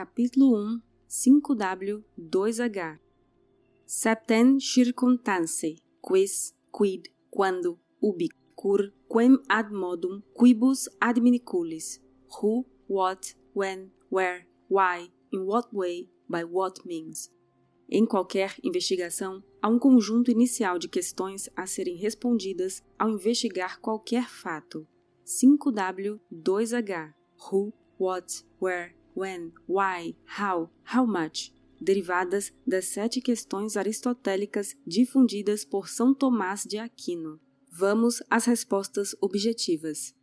Capítulo 1 5W 2H Septen circumstantiae quis quid quando ubi cur quem ad modum quibus adminiculis who what when where why in what way by what means. Em qualquer investigação, há um conjunto inicial de questões a serem respondidas ao investigar qualquer fato. 5W 2H Who, What, Where, When, Why, How, How much derivadas das sete questões aristotélicas difundidas por São Tomás de Aquino. Vamos às respostas objetivas.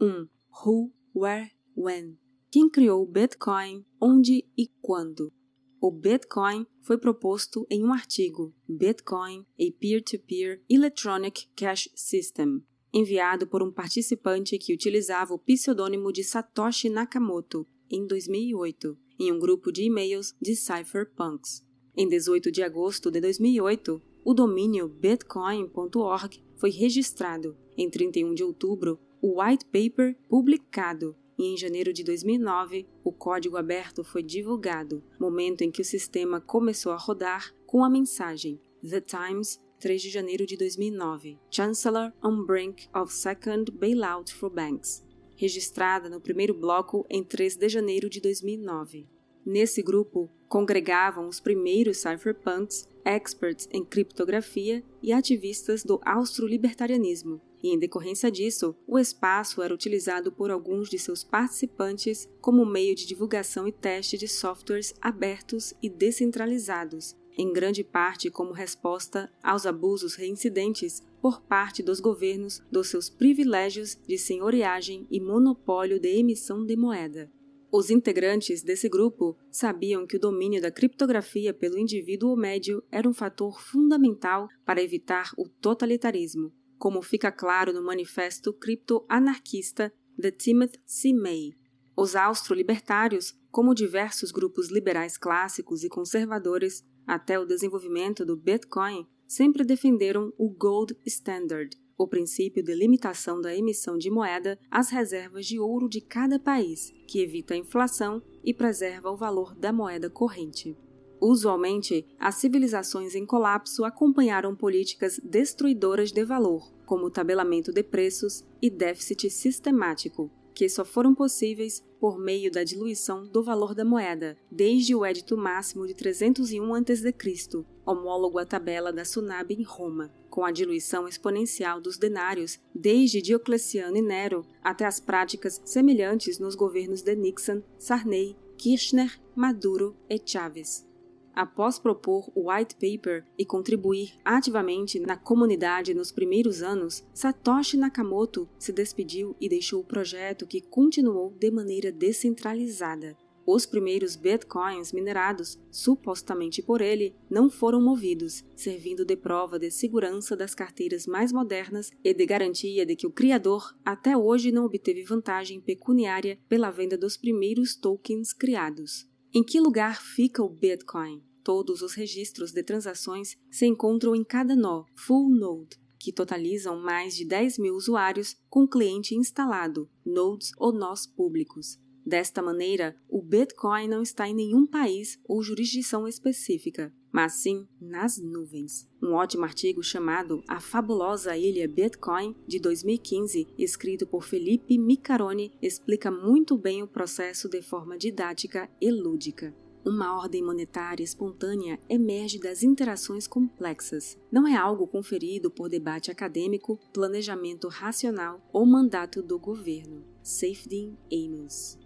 1. Who, Where, When. Quem criou o Bitcoin, onde e quando? O Bitcoin foi proposto em um artigo Bitcoin, a Peer-to-Peer -peer Electronic Cash System, enviado por um participante que utilizava o pseudônimo de Satoshi Nakamoto em 2008, em um grupo de e-mails de cypherpunks. Em 18 de agosto de 2008, o domínio bitcoin.org foi registrado. Em 31 de outubro, o white paper publicado e em janeiro de 2009 o código aberto foi divulgado, momento em que o sistema começou a rodar com a mensagem The Times 3 de janeiro de 2009, Chancellor on brink of second bailout for banks, registrada no primeiro bloco em 3 de janeiro de 2009. Nesse grupo congregavam os primeiros cypherpunks, experts em criptografia e ativistas do austro-libertarianismo, e em decorrência disso, o espaço era utilizado por alguns de seus participantes como meio de divulgação e teste de softwares abertos e descentralizados, em grande parte como resposta aos abusos reincidentes por parte dos governos dos seus privilégios de senhoriagem e monopólio de emissão de moeda. Os integrantes desse grupo sabiam que o domínio da criptografia pelo indivíduo médio era um fator fundamental para evitar o totalitarismo, como fica claro no manifesto cripto-anarquista de Timothy C. May. Os austro-libertários, como diversos grupos liberais clássicos e conservadores, até o desenvolvimento do Bitcoin, sempre defenderam o Gold Standard, o princípio de limitação da emissão de moeda às reservas de ouro de cada país, que evita a inflação e preserva o valor da moeda corrente. Usualmente, as civilizações em colapso acompanharam políticas destruidoras de valor, como tabelamento de preços e déficit sistemático, que só foram possíveis por meio da diluição do valor da moeda, desde o Edito Máximo de 301 a.C., homólogo à tabela da Sunab em Roma, com a diluição exponencial dos denários, desde Diocleciano e Nero até as práticas semelhantes nos governos de Nixon, Sarney, Kirchner, Maduro e Chávez. Após propor o white paper e contribuir ativamente na comunidade nos primeiros anos, Satoshi Nakamoto se despediu e deixou o projeto que continuou de maneira descentralizada. Os primeiros bitcoins minerados, supostamente por ele, não foram movidos, servindo de prova de segurança das carteiras mais modernas e de garantia de que o criador até hoje não obteve vantagem pecuniária pela venda dos primeiros tokens criados. Em que lugar fica o Bitcoin? Todos os registros de transações se encontram em cada nó, full node, que totalizam mais de 10 mil usuários com cliente instalado, nodes ou nós públicos. Desta maneira, o Bitcoin não está em nenhum país ou jurisdição específica, mas sim nas nuvens. Um ótimo artigo chamado A Fabulosa Ilha Bitcoin, de 2015, escrito por Felipe Micaroni, explica muito bem o processo de forma didática e lúdica. Uma ordem monetária espontânea emerge das interações complexas. Não é algo conferido por debate acadêmico, planejamento racional ou mandato do governo. Safedin Amos.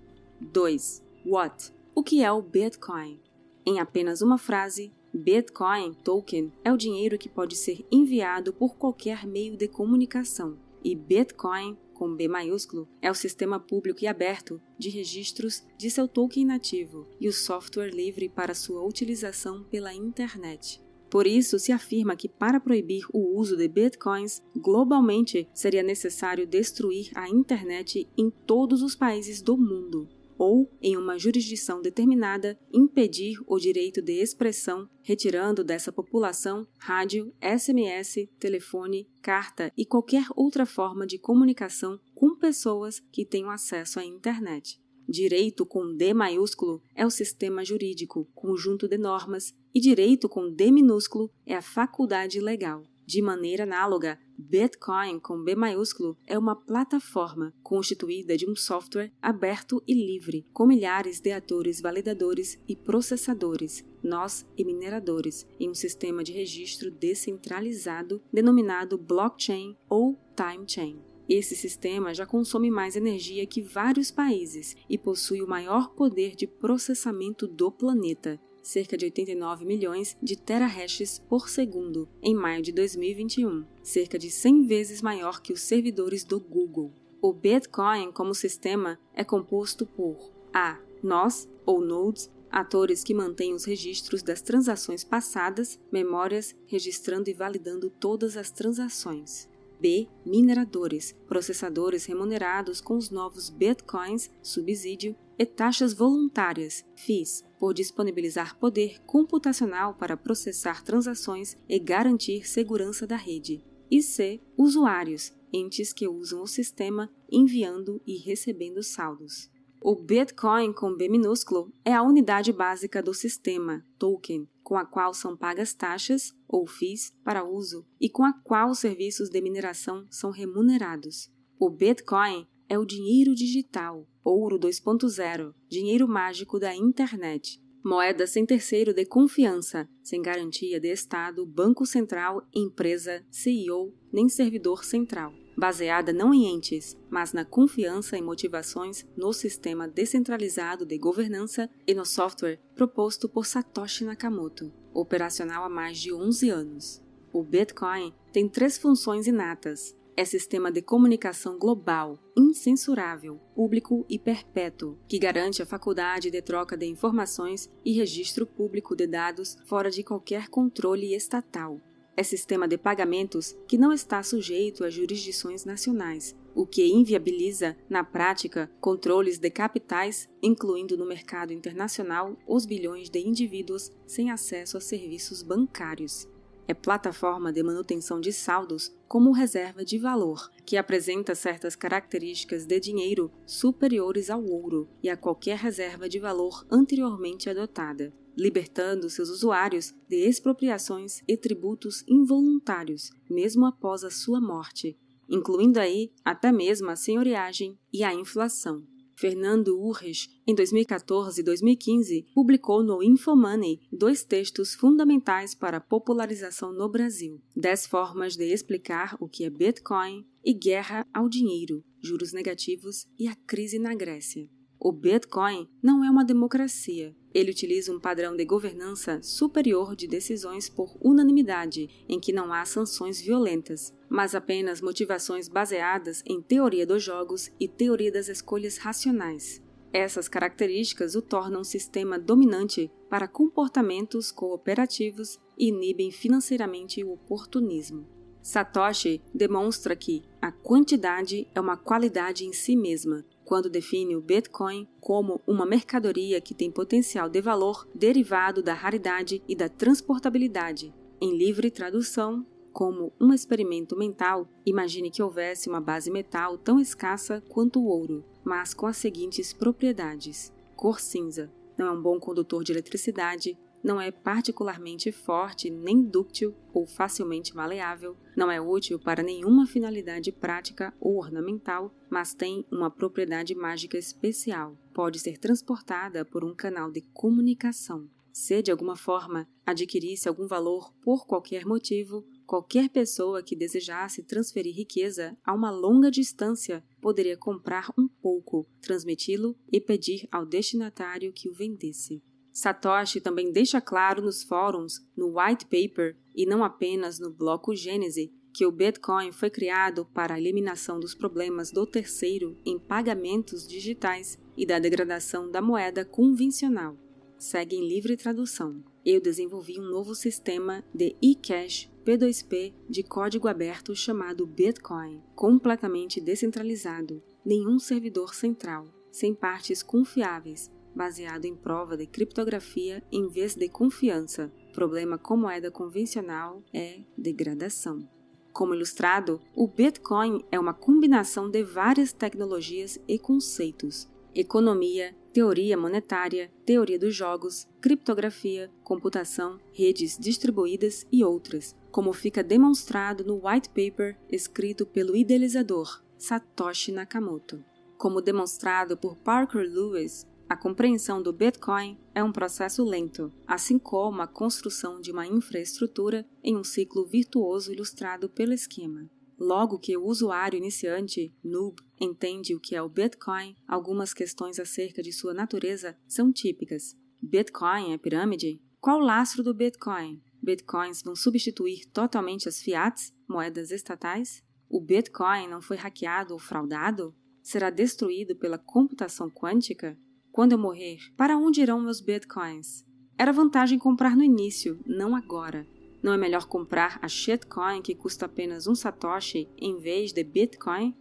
2. What? O que é o Bitcoin? Em apenas uma frase, Bitcoin token é o dinheiro que pode ser enviado por qualquer meio de comunicação, e Bitcoin, com B maiúsculo, é o sistema público e aberto de registros de seu token nativo e o software livre para sua utilização pela internet. Por isso, se afirma que para proibir o uso de bitcoins globalmente seria necessário destruir a internet em todos os países do mundo ou, em uma jurisdição determinada, impedir o direito de expressão, retirando dessa população rádio, SMS, telefone, carta e qualquer outra forma de comunicação com pessoas que tenham acesso à internet. Direito com D maiúsculo é o sistema jurídico, conjunto de normas, e direito com D minúsculo é a faculdade legal. De maneira análoga, Bitcoin com B maiúsculo é uma plataforma constituída de um software aberto e livre, com milhares de atores validadores e processadores, nós e mineradores, em um sistema de registro descentralizado denominado blockchain ou time chain. Esse sistema já consome mais energia que vários países e possui o maior poder de processamento do planeta, cerca de 89 milhões de terahashes por segundo em maio de 2021, cerca de 100 vezes maior que os servidores do Google. O Bitcoin como sistema é composto por a. nós ou nodes atores que mantêm os registros das transações passadas, memórias, registrando e validando todas as transações. B. Mineradores, processadores remunerados com os novos bitcoins, subsídio e taxas voluntárias, FIIs, por disponibilizar poder computacional para processar transações e garantir segurança da rede. E C. Usuários, entes que usam o sistema enviando e recebendo saldos. O Bitcoin com B minúsculo é a unidade básica do sistema, token, com a qual são pagas taxas ou FIIs para uso e com a qual os serviços de mineração são remunerados. O Bitcoin é o dinheiro digital, ouro 2.0, dinheiro mágico da internet. Moeda sem terceiro de confiança, sem garantia de Estado, Banco Central, empresa, CEO, nem servidor central baseada não em entes, mas na confiança e motivações no sistema descentralizado de governança e no software proposto por Satoshi Nakamoto, operacional há mais de 11 anos. O Bitcoin tem três funções inatas. É sistema de comunicação global, incensurável, público e perpétuo, que garante a faculdade de troca de informações e registro público de dados fora de qualquer controle estatal, é sistema de pagamentos que não está sujeito a jurisdições nacionais, o que inviabiliza, na prática, controles de capitais, incluindo no mercado internacional os bilhões de indivíduos sem acesso a serviços bancários. É plataforma de manutenção de saldos como reserva de valor, que apresenta certas características de dinheiro superiores ao ouro e a qualquer reserva de valor anteriormente adotada libertando seus usuários de expropriações e tributos involuntários, mesmo após a sua morte, incluindo aí até mesmo a senhoriagem e a inflação. Fernando Urres, em 2014 e 2015, publicou no Infomoney dois textos fundamentais para a popularização no Brasil: 10 formas de explicar o que é Bitcoin e guerra ao dinheiro, juros negativos e a crise na Grécia. O Bitcoin não é uma democracia, ele utiliza um padrão de governança superior de decisões por unanimidade, em que não há sanções violentas, mas apenas motivações baseadas em teoria dos jogos e teoria das escolhas racionais. Essas características o tornam um sistema dominante para comportamentos cooperativos e inibem financeiramente o oportunismo. Satoshi demonstra que a quantidade é uma qualidade em si mesma, quando define o Bitcoin como uma mercadoria que tem potencial de valor derivado da raridade e da transportabilidade. Em livre tradução, como um experimento mental, imagine que houvesse uma base metal tão escassa quanto o ouro, mas com as seguintes propriedades: cor cinza, não é um bom condutor de eletricidade, não é particularmente forte nem dúctil ou facilmente maleável, não é útil para nenhuma finalidade prática ou ornamental, mas tem uma propriedade mágica especial. Pode ser transportada por um canal de comunicação. Se de alguma forma adquirisse algum valor por qualquer motivo, qualquer pessoa que desejasse transferir riqueza a uma longa distância poderia comprar um pouco, transmiti-lo e pedir ao destinatário que o vendesse. Satoshi também deixa claro nos fóruns, no white paper e não apenas no bloco Gênese que o Bitcoin foi criado para a eliminação dos problemas do terceiro em pagamentos digitais e da degradação da moeda convencional. Segue em livre tradução. Eu desenvolvi um novo sistema de e-cash P2P de código aberto chamado Bitcoin, completamente descentralizado, nenhum servidor central, sem partes confiáveis baseado em prova de criptografia em vez de confiança. Problema com moeda convencional é degradação. Como ilustrado, o Bitcoin é uma combinação de várias tecnologias e conceitos. economia, teoria monetária, teoria dos jogos, criptografia, computação, redes distribuídas e outras, como fica demonstrado no white paper escrito pelo idealizador Satoshi Nakamoto. Como demonstrado por Parker Lewis, a compreensão do Bitcoin é um processo lento, assim como a construção de uma infraestrutura em um ciclo virtuoso ilustrado pelo esquema. Logo que o usuário iniciante, noob, entende o que é o Bitcoin, algumas questões acerca de sua natureza são típicas. Bitcoin é pirâmide? Qual o lastro do Bitcoin? Bitcoins vão substituir totalmente as fiats, moedas estatais? O Bitcoin não foi hackeado ou fraudado? Será destruído pela computação quântica? Quando eu morrer, para onde irão meus bitcoins? Era vantagem comprar no início, não agora. Não é melhor comprar a shitcoin que custa apenas um satoshi em vez de bitcoin?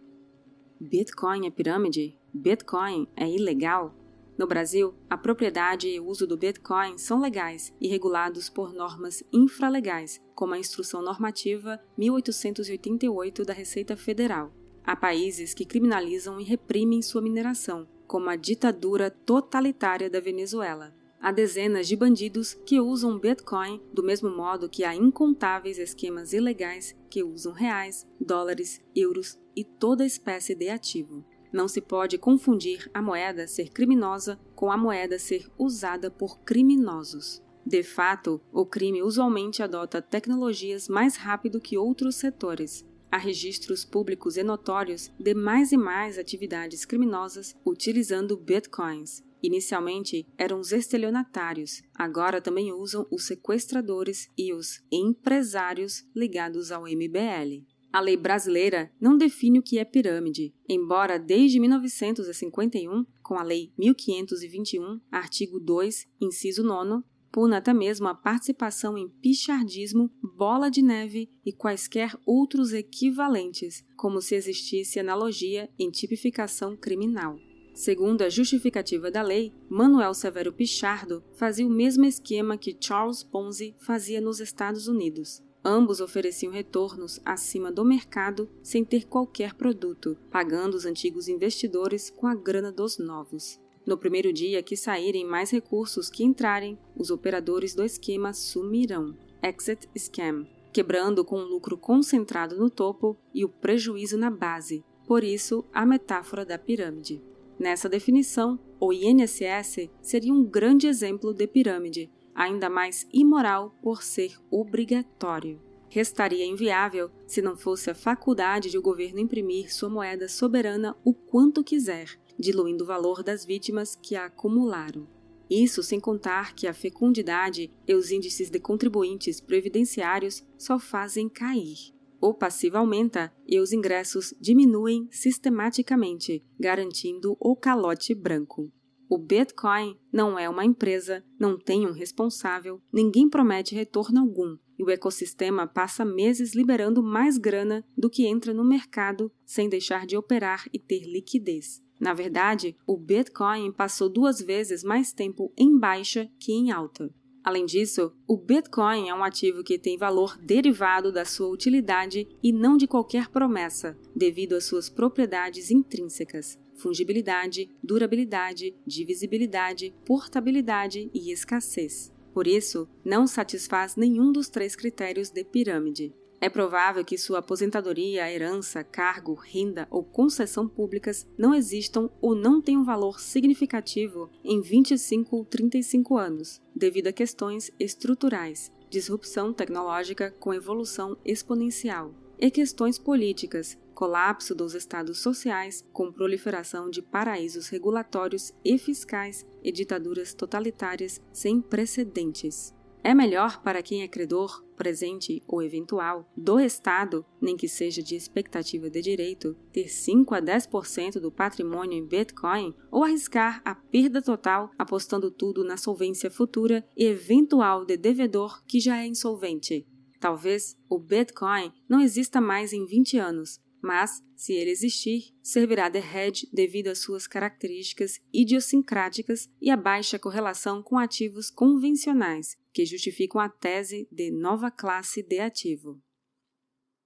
Bitcoin é pirâmide? Bitcoin é ilegal? No Brasil, a propriedade e o uso do Bitcoin são legais e regulados por normas infralegais, como a Instrução Normativa 1888 da Receita Federal. Há países que criminalizam e reprimem sua mineração, como a ditadura totalitária da Venezuela. Há dezenas de bandidos que usam Bitcoin do mesmo modo que há incontáveis esquemas ilegais que usam reais, dólares, euros e toda espécie de ativo. Não se pode confundir a moeda ser criminosa com a moeda ser usada por criminosos. De fato, o crime usualmente adota tecnologias mais rápido que outros setores, Há registros públicos e notórios de mais e mais atividades criminosas utilizando bitcoins. Inicialmente eram os estelionatários, agora também usam os sequestradores e os empresários ligados ao MBL. A lei brasileira não define o que é pirâmide, embora desde 1951, com a Lei 1521, artigo 2, inciso 9, puna até mesmo a participação em pichardismo, bola de neve e quaisquer outros equivalentes, como se existisse analogia em tipificação criminal. Segundo a justificativa da lei, Manuel Severo Pichardo fazia o mesmo esquema que Charles Ponzi fazia nos Estados Unidos. Ambos ofereciam retornos acima do mercado sem ter qualquer produto, pagando os antigos investidores com a grana dos novos. No primeiro dia que saírem mais recursos que entrarem, os operadores do esquema sumirão. Exit Scam, quebrando com o lucro concentrado no topo e o prejuízo na base. Por isso, a metáfora da pirâmide. Nessa definição, o INSS seria um grande exemplo de pirâmide, ainda mais imoral por ser obrigatório. Restaria inviável se não fosse a faculdade de o governo imprimir sua moeda soberana o quanto quiser, diluindo o valor das vítimas que a acumularam. Isso sem contar que a fecundidade e os índices de contribuintes previdenciários só fazem cair. O passivo aumenta e os ingressos diminuem sistematicamente, garantindo o calote branco. O Bitcoin não é uma empresa, não tem um responsável, ninguém promete retorno algum, e o ecossistema passa meses liberando mais grana do que entra no mercado sem deixar de operar e ter liquidez. Na verdade, o Bitcoin passou duas vezes mais tempo em baixa que em alta. Além disso, o Bitcoin é um ativo que tem valor derivado da sua utilidade e não de qualquer promessa, devido às suas propriedades intrínsecas: fungibilidade, durabilidade, divisibilidade, portabilidade e escassez. Por isso, não satisfaz nenhum dos três critérios de pirâmide. É provável que sua aposentadoria, herança, cargo, renda ou concessão públicas não existam ou não tenham valor significativo em 25 ou 35 anos, devido a questões estruturais, disrupção tecnológica com evolução exponencial, e questões políticas, colapso dos estados sociais com proliferação de paraísos regulatórios e fiscais e ditaduras totalitárias sem precedentes. É melhor para quem é credor, presente ou eventual, do Estado, nem que seja de expectativa de direito, ter 5 a 10% do patrimônio em Bitcoin ou arriscar a perda total apostando tudo na solvência futura e eventual de devedor que já é insolvente. Talvez o Bitcoin não exista mais em 20 anos, mas, se ele existir, servirá de hedge devido às suas características idiosincráticas e à baixa correlação com ativos convencionais, que justificam a tese de nova classe de ativo.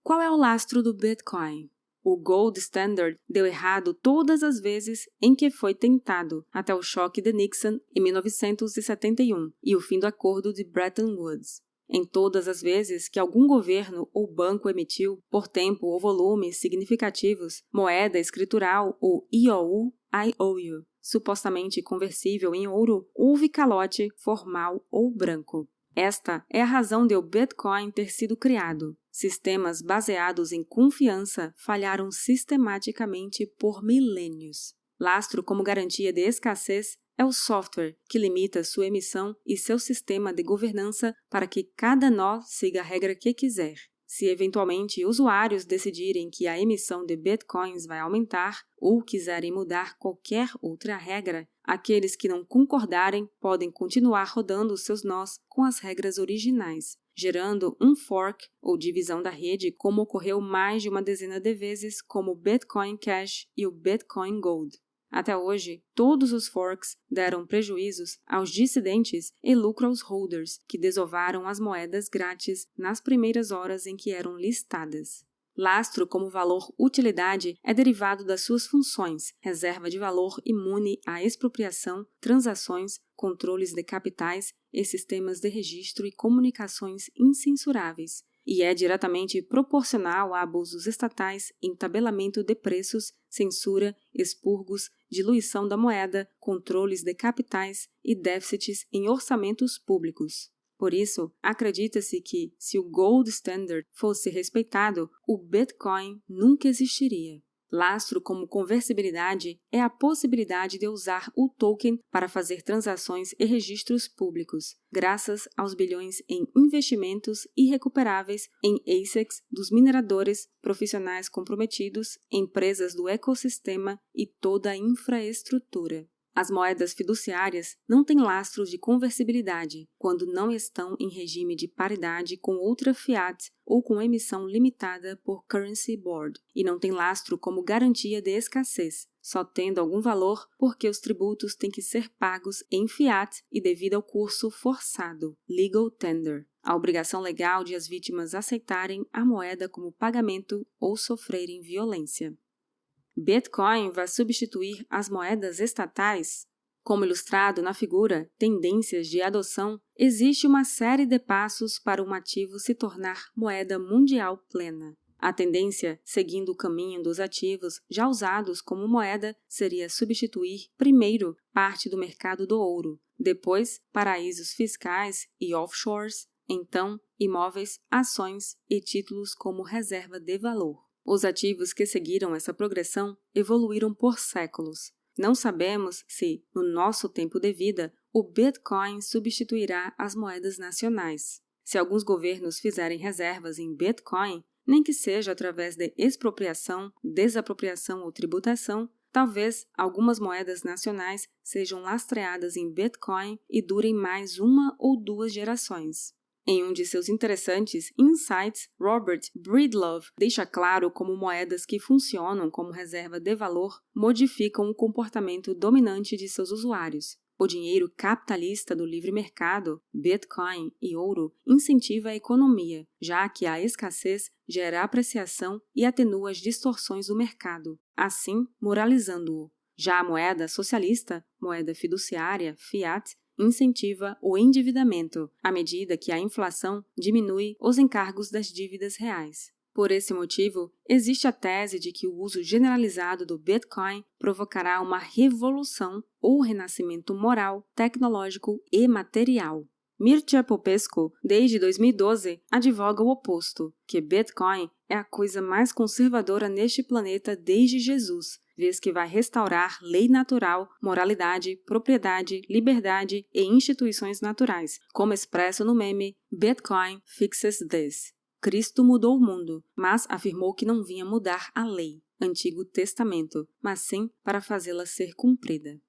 Qual é o lastro do Bitcoin? O Gold Standard deu errado todas as vezes em que foi tentado, até o choque de Nixon em 1971 e o fim do acordo de Bretton Woods. Em todas as vezes que algum governo ou banco emitiu, por tempo ou volume significativos, moeda escritural ou IOU, IOU, supostamente conversível em ouro, houve calote formal ou branco. Esta é a razão de o Bitcoin ter sido criado. Sistemas baseados em confiança falharam sistematicamente por milênios. Lastro como garantia de escassez é o software que limita sua emissão e seu sistema de governança para que cada nó siga a regra que quiser. Se eventualmente usuários decidirem que a emissão de bitcoins vai aumentar ou quiserem mudar qualquer outra regra, aqueles que não concordarem podem continuar rodando seus nós com as regras originais, gerando um fork ou divisão da rede, como ocorreu mais de uma dezena de vezes, como o Bitcoin Cash e o Bitcoin Gold. Até hoje, todos os forks deram prejuízos aos dissidentes e lucro aos holders, que desovaram as moedas grátis nas primeiras horas em que eram listadas. Lastro como valor-utilidade é derivado das suas funções, reserva de valor imune à expropriação, transações, controles de capitais e sistemas de registro e comunicações incensuráveis, e é diretamente proporcional a abusos estatais em tabelamento de preços, censura, expurgos, diluição da moeda, controles de capitais e déficits em orçamentos públicos. Por isso, acredita-se que, se o Gold Standard fosse respeitado, o Bitcoin nunca existiria. Lastro como conversibilidade é a possibilidade de usar o token para fazer transações e registros públicos, graças aos bilhões em investimentos irrecuperáveis em ASICs dos mineradores, profissionais comprometidos, empresas do ecossistema e toda a infraestrutura. As moedas fiduciárias não têm lastros de conversibilidade quando não estão em regime de paridade com outra fiat ou com emissão limitada por Currency Board, e não têm lastro como garantia de escassez, só tendo algum valor porque os tributos têm que ser pagos em fiat e devido ao curso forçado, legal tender, a obrigação legal de as vítimas aceitarem a moeda como pagamento ou sofrerem violência. Bitcoin vai substituir as moedas estatais? Como ilustrado na figura Tendências de Adoção, existe uma série de passos para um ativo se tornar moeda mundial plena. A tendência, seguindo o caminho dos ativos já usados como moeda, seria substituir, primeiro, parte do mercado do ouro, depois, paraísos fiscais e offshores, então, imóveis, ações e títulos como reserva de valor. Os ativos que seguiram essa progressão evoluíram por séculos. Não sabemos se, no nosso tempo de vida, o Bitcoin substituirá as moedas nacionais. Se alguns governos fizerem reservas em Bitcoin, nem que seja através de expropriação, desapropriação ou tributação, talvez algumas moedas nacionais sejam lastreadas em Bitcoin e durem mais uma ou duas gerações. Em um de seus interessantes insights, Robert Breedlove deixa claro como moedas que funcionam como reserva de valor modificam o comportamento dominante de seus usuários. O dinheiro capitalista do livre mercado, Bitcoin e ouro, incentiva a economia, já que a escassez gera apreciação e atenua as distorções do mercado, assim moralizando-o. Já a moeda socialista, moeda fiduciária, fiat, incentiva o endividamento, à medida que a inflação diminui os encargos das dívidas reais. Por esse motivo, existe a tese de que o uso generalizado do Bitcoin provocará uma revolução ou renascimento moral, tecnológico e material. Mircea Popescu, desde 2012, advoga o oposto, que Bitcoin é a coisa mais conservadora neste planeta desde Jesus, vez que vai restaurar lei natural, moralidade, propriedade, liberdade e instituições naturais, como expresso no meme Bitcoin Fixes This. Cristo mudou o mundo, mas afirmou que não vinha mudar a lei, Antigo Testamento, mas sim para fazê-la ser cumprida.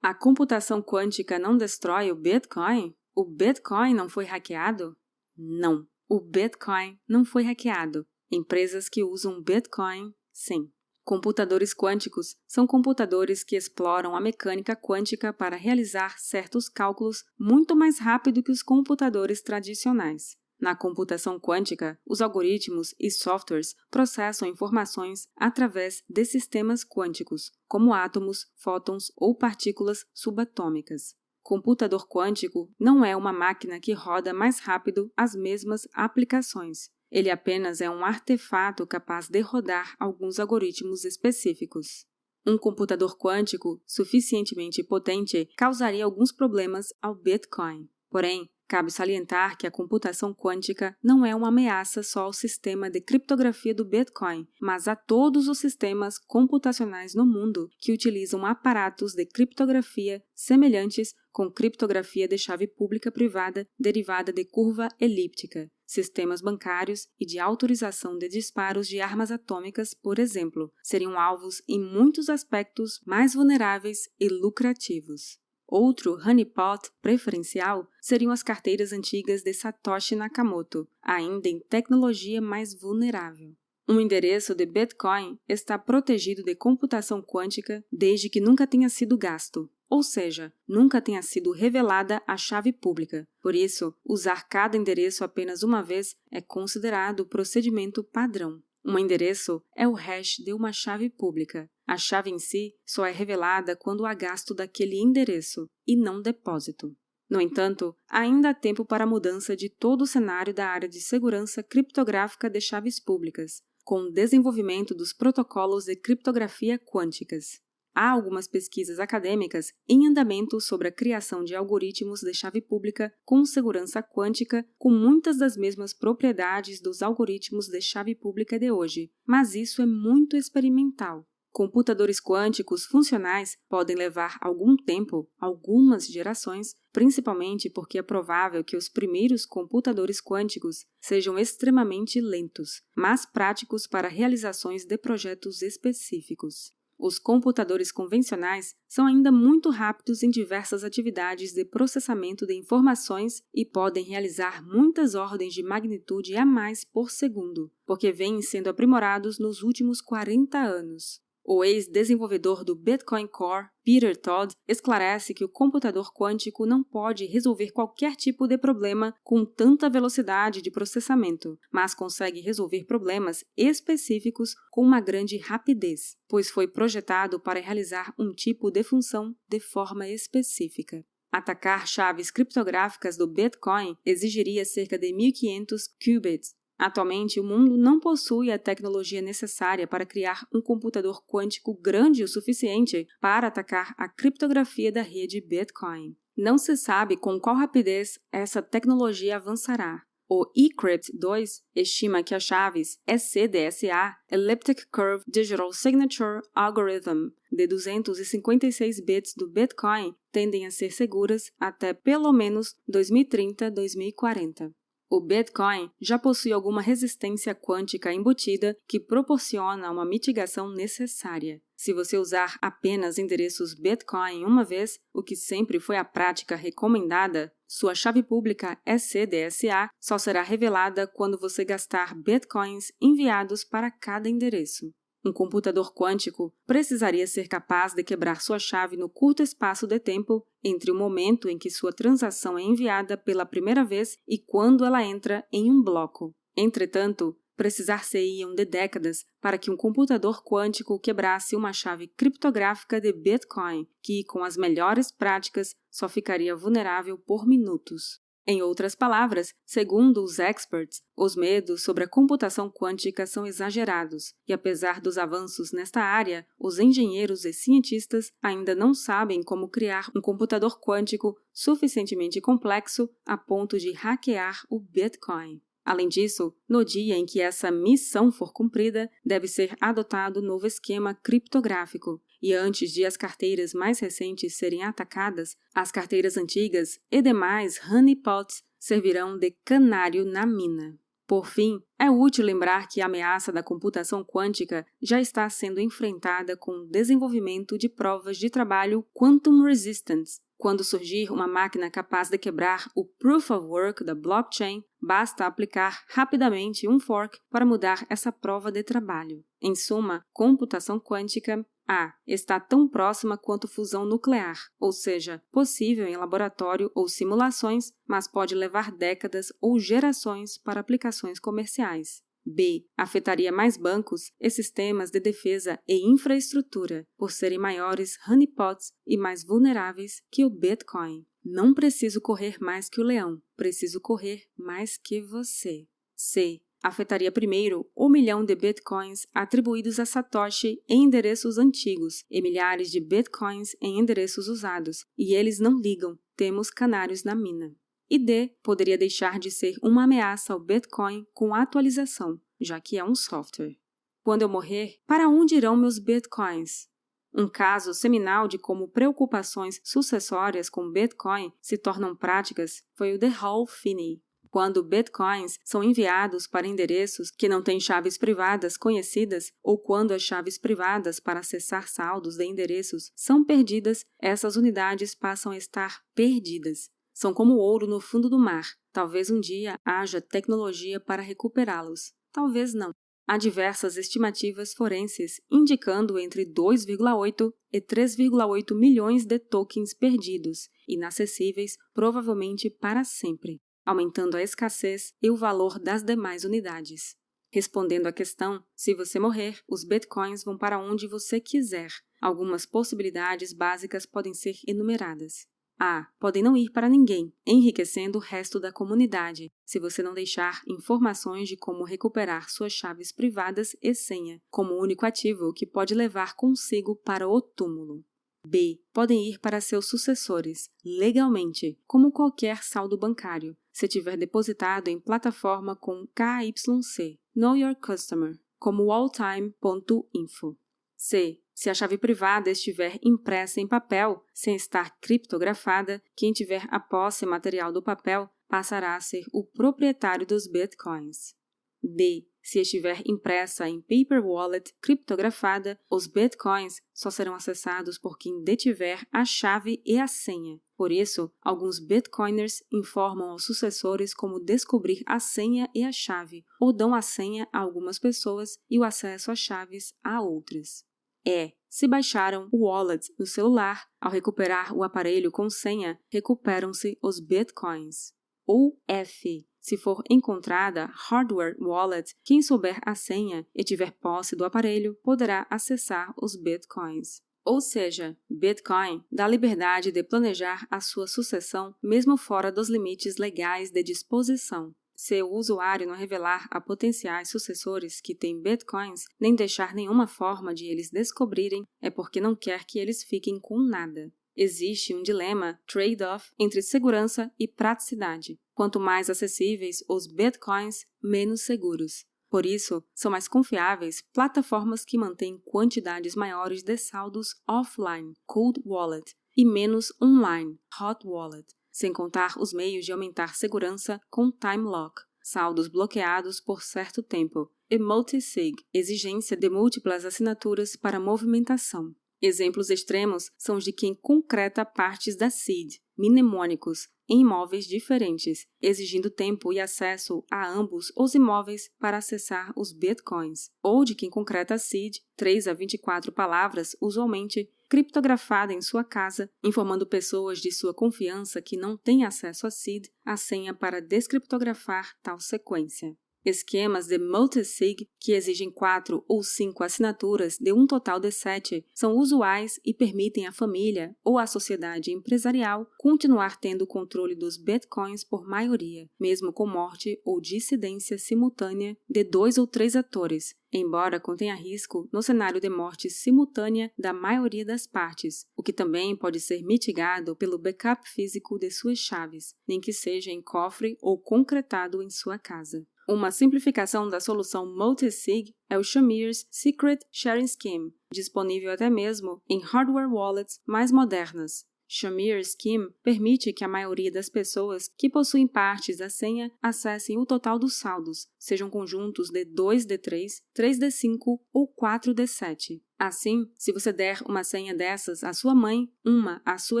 A computação quântica não destrói o Bitcoin? O Bitcoin não foi hackeado? Não, o Bitcoin não foi hackeado. Empresas que usam Bitcoin, sim. Computadores quânticos são computadores que exploram a mecânica quântica para realizar certos cálculos muito mais rápido que os computadores tradicionais. Na computação quântica, os algoritmos e softwares processam informações através de sistemas quânticos, como átomos, fótons ou partículas subatômicas. Computador quântico não é uma máquina que roda mais rápido as mesmas aplicações. Ele apenas é um artefato capaz de rodar alguns algoritmos específicos. Um computador quântico suficientemente potente causaria alguns problemas ao Bitcoin. Porém, Cabe salientar que a computação quântica não é uma ameaça só ao sistema de criptografia do Bitcoin, mas a todos os sistemas computacionais no mundo que utilizam aparatos de criptografia semelhantes com criptografia de chave pública privada derivada de curva elíptica, sistemas bancários e de autorização de disparos de armas atômicas, por exemplo, seriam alvos em muitos aspectos mais vulneráveis e lucrativos. Outro honeypot preferencial seriam as carteiras antigas de Satoshi Nakamoto, ainda em tecnologia mais vulnerável. Um endereço de Bitcoin está protegido de computação quântica desde que nunca tenha sido gasto, ou seja, nunca tenha sido revelada a chave pública. Por isso, usar cada endereço apenas uma vez é considerado procedimento padrão. Um endereço é o hash de uma chave pública. A chave em si só é revelada quando há gasto daquele endereço e não depósito. No entanto, ainda há tempo para a mudança de todo o cenário da área de segurança criptográfica de chaves públicas, com o desenvolvimento dos protocolos de criptografia quânticas. Há algumas pesquisas acadêmicas em andamento sobre a criação de algoritmos de chave pública com segurança quântica, com muitas das mesmas propriedades dos algoritmos de chave pública de hoje, mas isso é muito experimental. Computadores quânticos funcionais podem levar algum tempo, algumas gerações, principalmente porque é provável que os primeiros computadores quânticos sejam extremamente lentos, mas práticos para realizações de projetos específicos. Os computadores convencionais são ainda muito rápidos em diversas atividades de processamento de informações e podem realizar muitas ordens de magnitude a mais por segundo, porque vêm sendo aprimorados nos últimos 40 anos. O ex-desenvolvedor do Bitcoin Core, Peter Todd, esclarece que o computador quântico não pode resolver qualquer tipo de problema com tanta velocidade de processamento, mas consegue resolver problemas específicos com uma grande rapidez, pois foi projetado para realizar um tipo de função de forma específica. Atacar chaves criptográficas do Bitcoin exigiria cerca de 1500 qubits, Atualmente, o mundo não possui a tecnologia necessária para criar um computador quântico grande o suficiente para atacar a criptografia da rede Bitcoin. Não se sabe com qual rapidez essa tecnologia avançará. O eCrypt 2 estima que as chaves ECDSA, Elliptic Curve Digital Signature Algorithm, de 256 bits do Bitcoin, tendem a ser seguras até pelo menos 2030-2040. O Bitcoin já possui alguma resistência quântica embutida que proporciona uma mitigação necessária. Se você usar apenas endereços Bitcoin uma vez, o que sempre foi a prática recomendada, sua chave pública SCDSA só será revelada quando você gastar Bitcoins enviados para cada endereço. Um computador quântico precisaria ser capaz de quebrar sua chave no curto espaço de tempo entre o momento em que sua transação é enviada pela primeira vez e quando ela entra em um bloco. Entretanto, precisar-se-iam de décadas para que um computador quântico quebrasse uma chave criptográfica de Bitcoin, que, com as melhores práticas, só ficaria vulnerável por minutos. Em outras palavras, segundo os experts, os medos sobre a computação quântica são exagerados, e apesar dos avanços nesta área, os engenheiros e cientistas ainda não sabem como criar um computador quântico suficientemente complexo a ponto de hackear o Bitcoin. Além disso, no dia em que essa missão for cumprida, deve ser adotado novo esquema criptográfico, e antes de as carteiras mais recentes serem atacadas, as carteiras antigas e demais honeypots servirão de canário na mina. Por fim, é útil lembrar que a ameaça da computação quântica já está sendo enfrentada com o desenvolvimento de provas de trabalho quantum resistance. Quando surgir uma máquina capaz de quebrar o proof of work da blockchain, basta aplicar rapidamente um fork para mudar essa prova de trabalho. Em suma, computação quântica A. Está tão próxima quanto fusão nuclear, ou seja, possível em laboratório ou simulações, mas pode levar décadas ou gerações para aplicações comerciais. B. Afetaria mais bancos e sistemas de defesa e infraestrutura, por serem maiores honeypots e mais vulneráveis que o Bitcoin. Não preciso correr mais que o leão, preciso correr mais que você. C. Afetaria primeiro o milhão de bitcoins atribuídos a Satoshi em endereços antigos e milhares de bitcoins em endereços usados, e eles não ligam, temos canários na mina e D poderia deixar de ser uma ameaça ao Bitcoin com atualização, já que é um software. Quando eu morrer, para onde irão meus Bitcoins? Um caso seminal de como preocupações sucessórias com Bitcoin se tornam práticas foi o de Hall Finney. Quando bitcoins são enviados para endereços que não têm chaves privadas conhecidas ou quando as chaves privadas para acessar saldos de endereços são perdidas, essas unidades passam a estar perdidas. São como ouro no fundo do mar. Talvez um dia haja tecnologia para recuperá-los. Talvez não. Há diversas estimativas forenses indicando entre 2,8 e 3,8 milhões de tokens perdidos, inacessíveis provavelmente para sempre, aumentando a escassez e o valor das demais unidades. Respondendo à questão, se você morrer, os bitcoins vão para onde você quiser. Algumas possibilidades básicas podem ser enumeradas. A. Podem não ir para ninguém, enriquecendo o resto da comunidade, se você não deixar informações de como recuperar suas chaves privadas e senha, como único ativo que pode levar consigo para o túmulo. B. Podem ir para seus sucessores, legalmente, como qualquer saldo bancário, se tiver depositado em plataforma com KYC, Know Your Customer, como alltime.info. C. Se a chave privada estiver impressa em papel, sem estar criptografada, quem tiver a posse material do papel passará a ser o proprietário dos bitcoins. D. Se estiver impressa em paper wallet criptografada, os bitcoins só serão acessados por quem detiver a chave e a senha. Por isso, alguns bitcoiners informam aos sucessores como descobrir a senha e a chave, ou dão a senha a algumas pessoas e o acesso às chaves a outras é se baixaram o wallet no celular, ao recuperar o aparelho com senha, recuperam-se os bitcoins. Ou F. Se for encontrada hardware wallet, quem souber a senha e tiver posse do aparelho poderá acessar os bitcoins. Ou seja, Bitcoin dá liberdade de planejar a sua sucessão mesmo fora dos limites legais de disposição. Se o usuário não revelar a potenciais sucessores que têm bitcoins, nem deixar nenhuma forma de eles descobrirem, é porque não quer que eles fiquem com nada. Existe um dilema trade-off entre segurança e praticidade. Quanto mais acessíveis os bitcoins, menos seguros. Por isso, são mais confiáveis plataformas que mantêm quantidades maiores de saldos offline, cold wallet, e menos online, hot wallet sem contar os meios de aumentar segurança com time lock, saldos bloqueados por certo tempo, e multisig, exigência de múltiplas assinaturas para movimentação. Exemplos extremos são os de quem concreta partes da seed, mnemônicos, em imóveis diferentes, exigindo tempo e acesso a ambos os imóveis para acessar os bitcoins, ou de quem concreta a seed, 3 a 24 palavras, usualmente criptografada em sua casa, informando pessoas de sua confiança que não têm acesso a SID a senha para descriptografar tal sequência. Esquemas de multisig, que exigem quatro ou cinco assinaturas de um total de sete, são usuais e permitem à família ou à sociedade empresarial continuar tendo o controle dos bitcoins por maioria, mesmo com morte ou dissidência simultânea de dois ou três atores, embora contenha risco no cenário de morte simultânea da maioria das partes, o que também pode ser mitigado pelo backup físico de suas chaves, nem que seja em cofre ou concretado em sua casa. Uma simplificação da solução multisig é o Shamir's Secret Sharing Scheme, disponível até mesmo em hardware wallets mais modernas. Shamir Scheme permite que a maioria das pessoas que possuem partes da senha acessem o total dos saldos, sejam conjuntos de 2D3, 3D5 ou 4D7. Assim, se você der uma senha dessas à sua mãe, uma à sua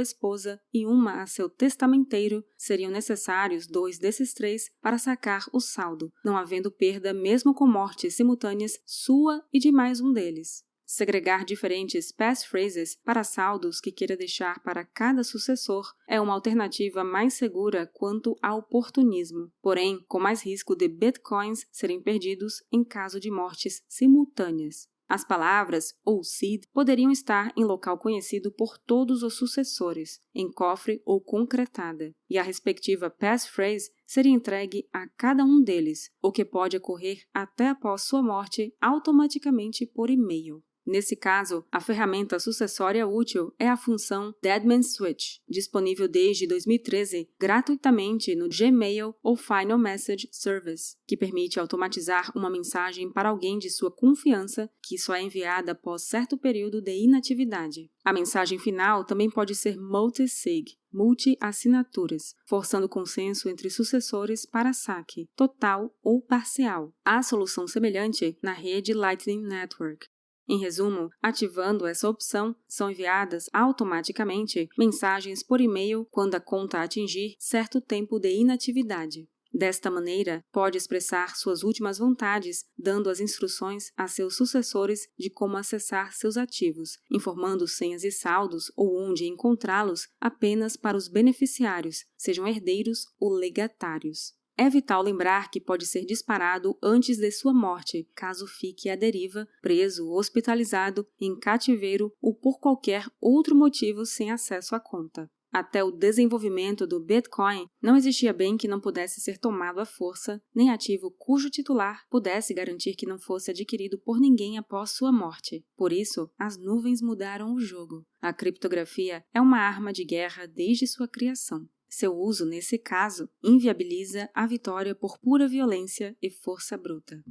esposa e uma a seu testamenteiro, seriam necessários dois desses três para sacar o saldo, não havendo perda mesmo com mortes simultâneas sua e de mais um deles. Segregar diferentes passphrases para saldos que queira deixar para cada sucessor é uma alternativa mais segura quanto ao oportunismo, porém com mais risco de bitcoins serem perdidos em caso de mortes simultâneas. As palavras ou seed poderiam estar em local conhecido por todos os sucessores, em cofre ou concretada, e a respectiva passphrase seria entregue a cada um deles, o que pode ocorrer até após sua morte automaticamente por e-mail. Nesse caso, a ferramenta sucessória útil é a função Deadman Switch, disponível desde 2013 gratuitamente no Gmail ou Final Message Service, que permite automatizar uma mensagem para alguém de sua confiança que só é enviada após certo período de inatividade. A mensagem final também pode ser multi-sig, multi-assinaturas, forçando consenso entre sucessores para saque, total ou parcial. Há solução semelhante na rede Lightning Network, em resumo, ativando essa opção, são enviadas automaticamente mensagens por e-mail quando a conta atingir certo tempo de inatividade. Desta maneira, pode expressar suas últimas vontades, dando as instruções a seus sucessores de como acessar seus ativos, informando senhas e saldos ou onde encontrá-los apenas para os beneficiários, sejam herdeiros ou legatários. É vital lembrar que pode ser disparado antes de sua morte, caso fique à deriva, preso, hospitalizado, em cativeiro ou por qualquer outro motivo sem acesso à conta. Até o desenvolvimento do Bitcoin, não existia bem que não pudesse ser tomado à força, nem ativo cujo titular pudesse garantir que não fosse adquirido por ninguém após sua morte. Por isso, as nuvens mudaram o jogo. A criptografia é uma arma de guerra desde sua criação. Seu uso, nesse caso, inviabiliza a vitória por pura violência e força bruta.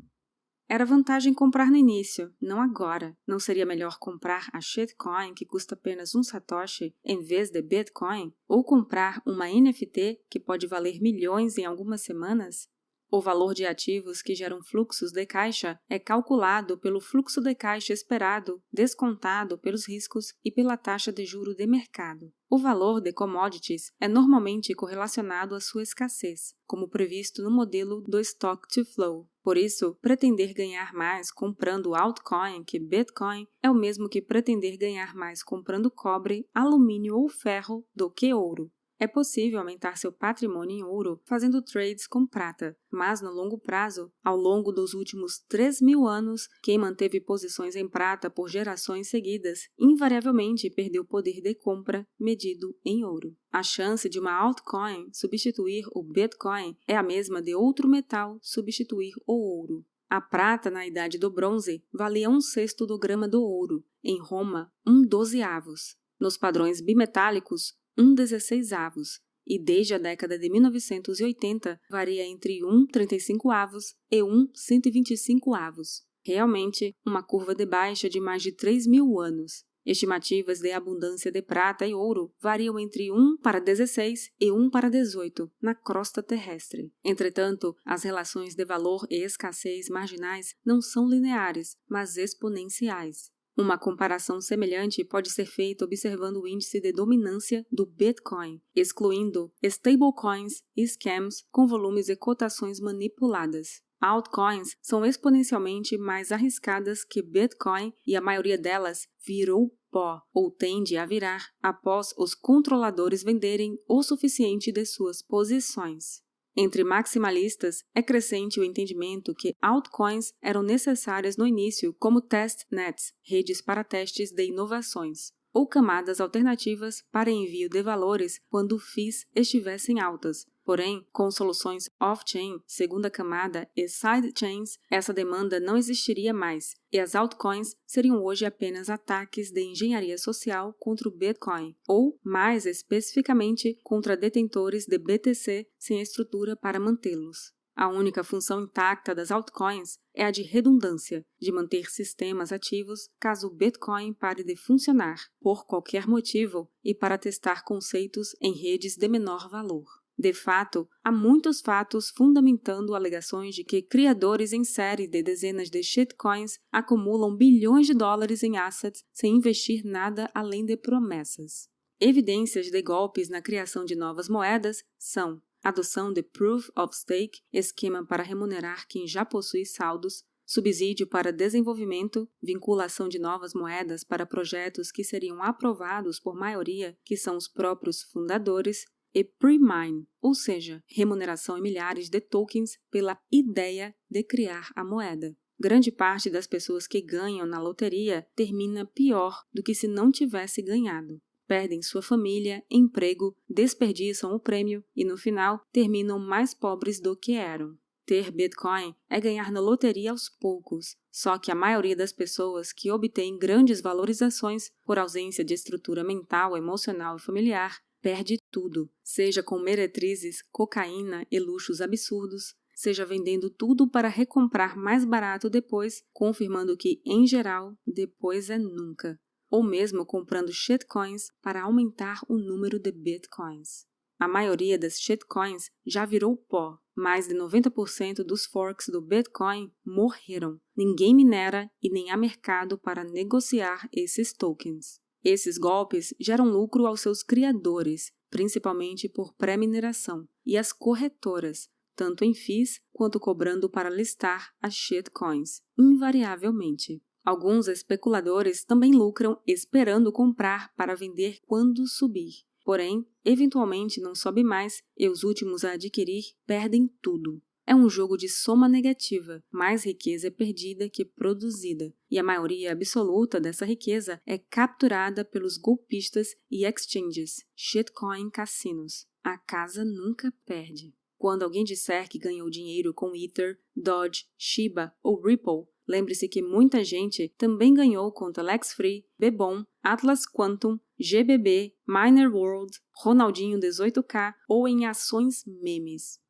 Era vantagem comprar no início, não agora. Não seria melhor comprar a shitcoin que custa apenas um satoshi em vez de Bitcoin? Ou comprar uma NFT que pode valer milhões em algumas semanas? O valor de ativos que geram fluxos de caixa é calculado pelo fluxo de caixa esperado, descontado pelos riscos e pela taxa de juro de mercado. O valor de commodities é normalmente correlacionado à sua escassez, como previsto no modelo do Stock to Flow. Por isso, pretender ganhar mais comprando altcoin que Bitcoin é o mesmo que pretender ganhar mais comprando cobre, alumínio ou ferro do que ouro. É possível aumentar seu patrimônio em ouro fazendo trades com prata, mas no longo prazo, ao longo dos últimos 3 mil anos, quem manteve posições em prata por gerações seguidas invariavelmente perdeu poder de compra medido em ouro. A chance de uma altcoin substituir o Bitcoin é a mesma de outro metal substituir o ouro. A prata na idade do bronze valia um sexto do grama do ouro, em Roma, um dozeavos. Nos padrões bimetálicos, um 16 avos, e desde a década de 1980 varia entre 1 35 avos e 1 125 avos. Realmente, uma curva de baixa de mais de 3 mil anos. Estimativas de abundância de prata e ouro variam entre 1 para 16 e 1 para 18 na crosta terrestre. Entretanto, as relações de valor e escassez marginais não são lineares, mas exponenciais. Uma comparação semelhante pode ser feita observando o índice de dominância do Bitcoin, excluindo stablecoins e scams com volumes e cotações manipuladas. Altcoins são exponencialmente mais arriscadas que Bitcoin e a maioria delas virou pó ou tende a virar após os controladores venderem o suficiente de suas posições. Entre maximalistas, é crescente o entendimento que altcoins eram necessárias no início como testnets, redes para testes de inovações, ou camadas alternativas para envio de valores quando FIIs estivessem altas, Porém, com soluções off-chain, segunda camada e sidechains, essa demanda não existiria mais, e as altcoins seriam hoje apenas ataques de engenharia social contra o Bitcoin, ou, mais especificamente, contra detentores de BTC sem estrutura para mantê-los. A única função intacta das altcoins é a de redundância, de manter sistemas ativos caso o Bitcoin pare de funcionar, por qualquer motivo, e para testar conceitos em redes de menor valor. De fato, há muitos fatos fundamentando alegações de que criadores em série de dezenas de shitcoins acumulam bilhões de dólares em assets sem investir nada além de promessas. Evidências de golpes na criação de novas moedas são adoção de Proof of Stake, esquema para remunerar quem já possui saldos, subsídio para desenvolvimento, vinculação de novas moedas para projetos que seriam aprovados por maioria, que são os próprios fundadores, e pre-mine, ou seja, remuneração em milhares de tokens pela ideia de criar a moeda. Grande parte das pessoas que ganham na loteria termina pior do que se não tivesse ganhado. Perdem sua família, emprego, desperdiçam o prêmio e, no final, terminam mais pobres do que eram. Ter Bitcoin é ganhar na loteria aos poucos, só que a maioria das pessoas que obtém grandes valorizações por ausência de estrutura mental, emocional e familiar perde tudo, seja com meretrizes, cocaína e luxos absurdos, seja vendendo tudo para recomprar mais barato depois, confirmando que, em geral, depois é nunca, ou mesmo comprando shitcoins para aumentar o número de bitcoins. A maioria das shitcoins já virou pó. Mais de 90% dos forks do Bitcoin morreram. Ninguém minera e nem há mercado para negociar esses tokens. Esses golpes geram lucro aos seus criadores, principalmente por pré-mineração, e às corretoras, tanto em FIIs quanto cobrando para listar as shitcoins, invariavelmente. Alguns especuladores também lucram esperando comprar para vender quando subir. Porém, eventualmente não sobe mais e os últimos a adquirir perdem tudo. É um jogo de soma negativa, mais riqueza é perdida que produzida, e a maioria absoluta dessa riqueza é capturada pelos golpistas e exchanges, shitcoin cassinos. A casa nunca perde. Quando alguém disser que ganhou dinheiro com Ether, Dodge, Shiba ou Ripple, lembre-se que muita gente também ganhou com Telex Free, Bebon, Atlas Quantum, GBB, Miner World, Ronaldinho 18K ou em ações memes.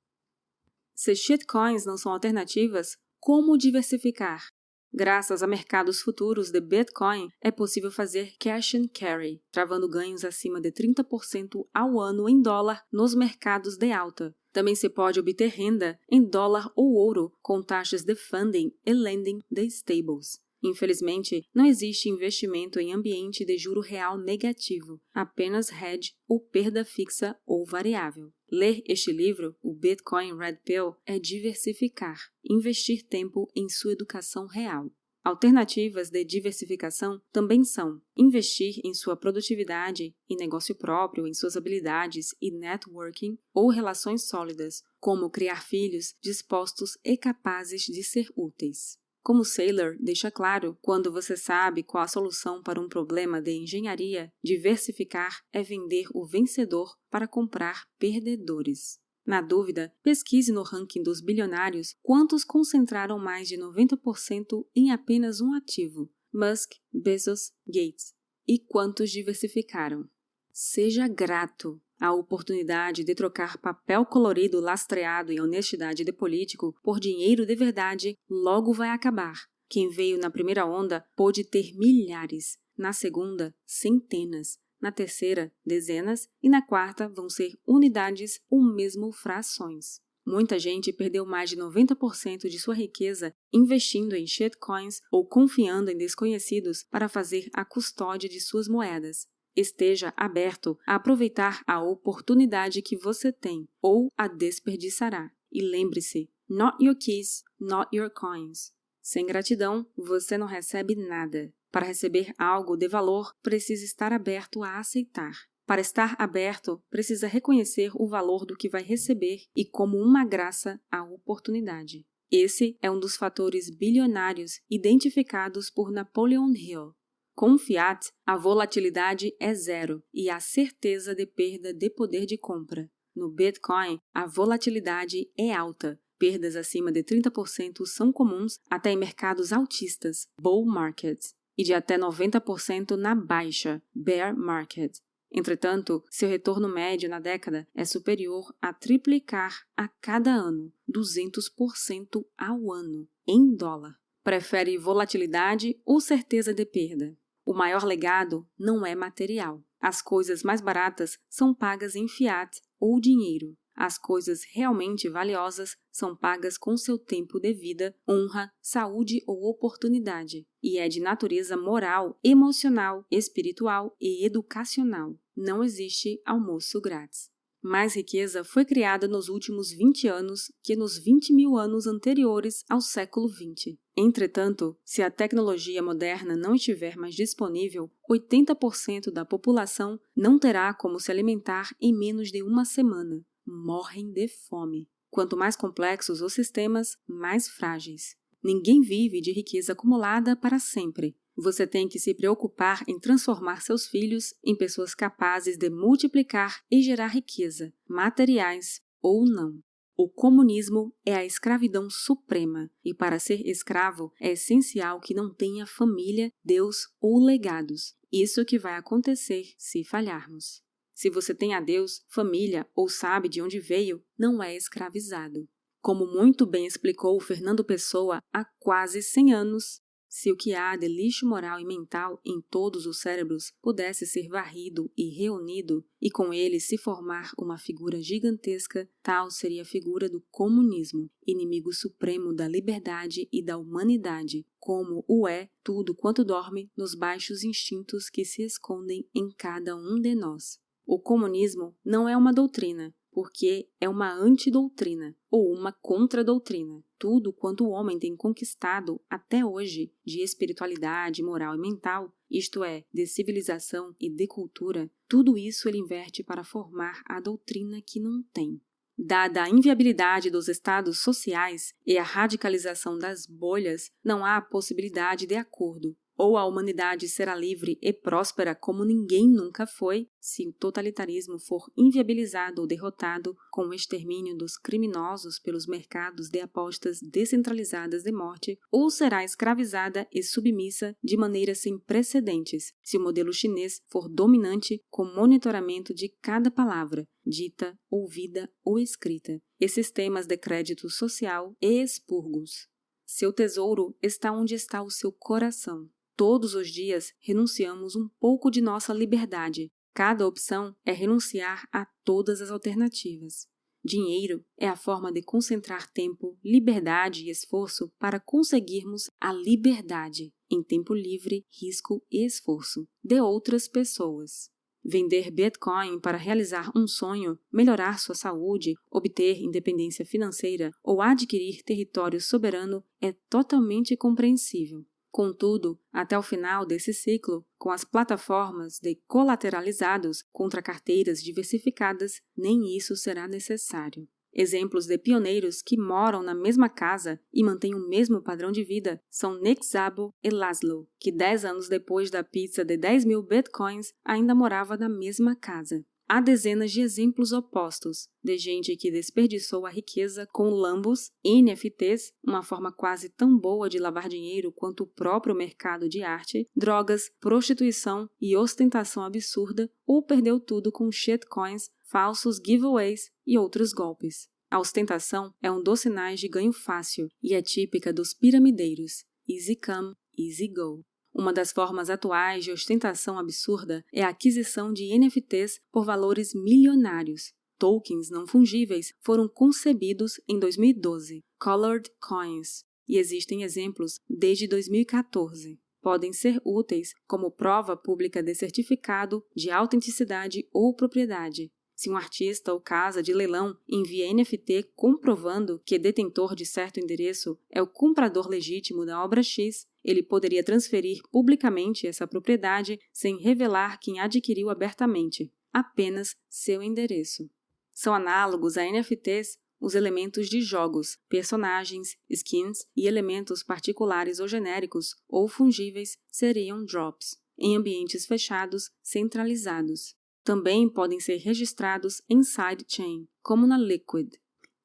Se shitcoins não são alternativas, como diversificar? Graças a mercados futuros de Bitcoin, é possível fazer cash and carry, travando ganhos acima de 30% ao ano em dólar nos mercados de alta. Também se pode obter renda em dólar ou ouro com taxas de funding e lending de stables. Infelizmente, não existe investimento em ambiente de juro real negativo, apenas hedge ou perda fixa ou variável. Ler este livro, o Bitcoin Red Pill, é diversificar, investir tempo em sua educação real. Alternativas de diversificação também são investir em sua produtividade, em negócio próprio, em suas habilidades e networking ou relações sólidas, como criar filhos dispostos e capazes de ser úteis. Como Saylor deixa claro, quando você sabe qual a solução para um problema de engenharia, diversificar é vender o vencedor para comprar perdedores. Na dúvida, pesquise no ranking dos bilionários quantos concentraram mais de 90% em apenas um ativo: Musk, Bezos, Gates. E quantos diversificaram. Seja grato. A oportunidade de trocar papel colorido lastreado em honestidade de político por dinheiro de verdade logo vai acabar. Quem veio na primeira onda pôde ter milhares, na segunda, centenas, na terceira, dezenas e na quarta vão ser unidades ou mesmo frações. Muita gente perdeu mais de 90% de sua riqueza investindo em shitcoins ou confiando em desconhecidos para fazer a custódia de suas moedas. Esteja aberto a aproveitar a oportunidade que você tem ou a desperdiçará. E lembre-se: not your keys, not your coins. Sem gratidão, você não recebe nada. Para receber algo de valor, precisa estar aberto a aceitar. Para estar aberto, precisa reconhecer o valor do que vai receber e, como uma graça, a oportunidade. Esse é um dos fatores bilionários identificados por Napoleon Hill. Com fiat, a volatilidade é zero e há certeza de perda de poder de compra. No Bitcoin, a volatilidade é alta. Perdas acima de 30% são comuns até em mercados altistas, bull markets, e de até 90% na baixa, bear market. Entretanto, seu retorno médio na década é superior a triplicar a cada ano, 200% ao ano, em dólar. Prefere volatilidade ou certeza de perda? O maior legado não é material. As coisas mais baratas são pagas em fiat ou dinheiro. As coisas realmente valiosas são pagas com seu tempo de vida, honra, saúde ou oportunidade, e é de natureza moral, emocional, espiritual e educacional. Não existe almoço grátis. Mais riqueza foi criada nos últimos 20 anos que nos 20 mil anos anteriores ao século XX. Entretanto, se a tecnologia moderna não estiver mais disponível, 80% da população não terá como se alimentar em menos de uma semana. Morrem de fome. Quanto mais complexos os sistemas, mais frágeis. Ninguém vive de riqueza acumulada para sempre. Você tem que se preocupar em transformar seus filhos em pessoas capazes de multiplicar e gerar riqueza, materiais ou não. O comunismo é a escravidão suprema, e para ser escravo é essencial que não tenha família, Deus ou legados. Isso que vai acontecer se falharmos. Se você tem a Deus, família ou sabe de onde veio, não é escravizado. Como muito bem explicou Fernando Pessoa há quase 100 anos, se o que há de lixo moral e mental em todos os cérebros pudesse ser varrido e reunido, e com ele se formar uma figura gigantesca, tal seria a figura do comunismo, inimigo supremo da liberdade e da humanidade, como o é tudo quanto dorme nos baixos instintos que se escondem em cada um de nós. O comunismo não é uma doutrina, porque é uma antidoutrina ou uma contradoutrina. Tudo quanto o homem tem conquistado até hoje de espiritualidade, moral e mental, isto é, de civilização e de cultura, tudo isso ele inverte para formar a doutrina que não tem. Dada a inviabilidade dos estados sociais e a radicalização das bolhas, não há possibilidade de acordo, ou a humanidade será livre e próspera como ninguém nunca foi, se o totalitarismo for inviabilizado ou derrotado com o extermínio dos criminosos pelos mercados de apostas descentralizadas de morte, ou será escravizada e submissa de maneira sem precedentes, se o modelo chinês for dominante com monitoramento de cada palavra, dita, ouvida ou escrita, e sistemas de crédito social e expurgos. Seu tesouro está onde está o seu coração. Todos os dias renunciamos um pouco de nossa liberdade. Cada opção é renunciar a todas as alternativas. Dinheiro é a forma de concentrar tempo, liberdade e esforço para conseguirmos a liberdade, em tempo livre, risco e esforço, de outras pessoas. Vender Bitcoin para realizar um sonho, melhorar sua saúde, obter independência financeira ou adquirir território soberano é totalmente compreensível. Contudo, até o final desse ciclo, com as plataformas de colateralizados contra carteiras diversificadas, nem isso será necessário. Exemplos de pioneiros que moram na mesma casa e mantêm o mesmo padrão de vida são Nick Szabo e Laszlo, que 10 anos depois da pizza de 10 mil bitcoins ainda morava na mesma casa. Há dezenas de exemplos opostos, de gente que desperdiçou a riqueza com lambos, NFTs, uma forma quase tão boa de lavar dinheiro quanto o próprio mercado de arte, drogas, prostituição e ostentação absurda, ou perdeu tudo com shitcoins, falsos giveaways e outros golpes. A ostentação é um dos sinais de ganho fácil e é típica dos piramideiros. Easy come, easy go. Uma das formas atuais de ostentação absurda é a aquisição de NFTs por valores milionários. Tokens não fungíveis foram concebidos em 2012, Colored Coins, e existem exemplos desde 2014. Podem ser úteis como prova pública de certificado de autenticidade ou propriedade, se um artista ou casa de leilão envia NFT comprovando que detentor de certo endereço é o comprador legítimo da obra X, ele poderia transferir publicamente essa propriedade sem revelar quem adquiriu abertamente, apenas seu endereço. São análogos a NFTs os elementos de jogos, personagens, skins e elementos particulares ou genéricos ou fungíveis seriam drops, em ambientes fechados centralizados também podem ser registrados em sidechain, como na Liquid.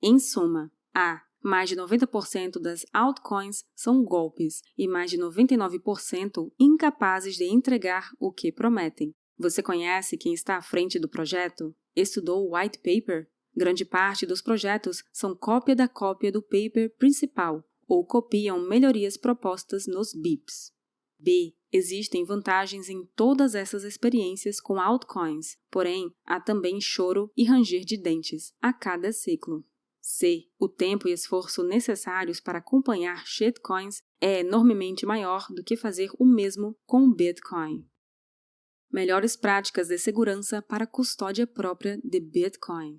Em suma, a mais de 90% das altcoins são golpes e mais de 99% incapazes de entregar o que prometem. Você conhece quem está à frente do projeto? Estudou o white paper? Grande parte dos projetos são cópia da cópia do paper principal ou copiam melhorias propostas nos BIPs. B. Existem vantagens em todas essas experiências com altcoins, porém há também choro e ranger de dentes a cada ciclo. C. O tempo e esforço necessários para acompanhar shitcoins é enormemente maior do que fazer o mesmo com Bitcoin. Melhores práticas de segurança para custódia própria de Bitcoin.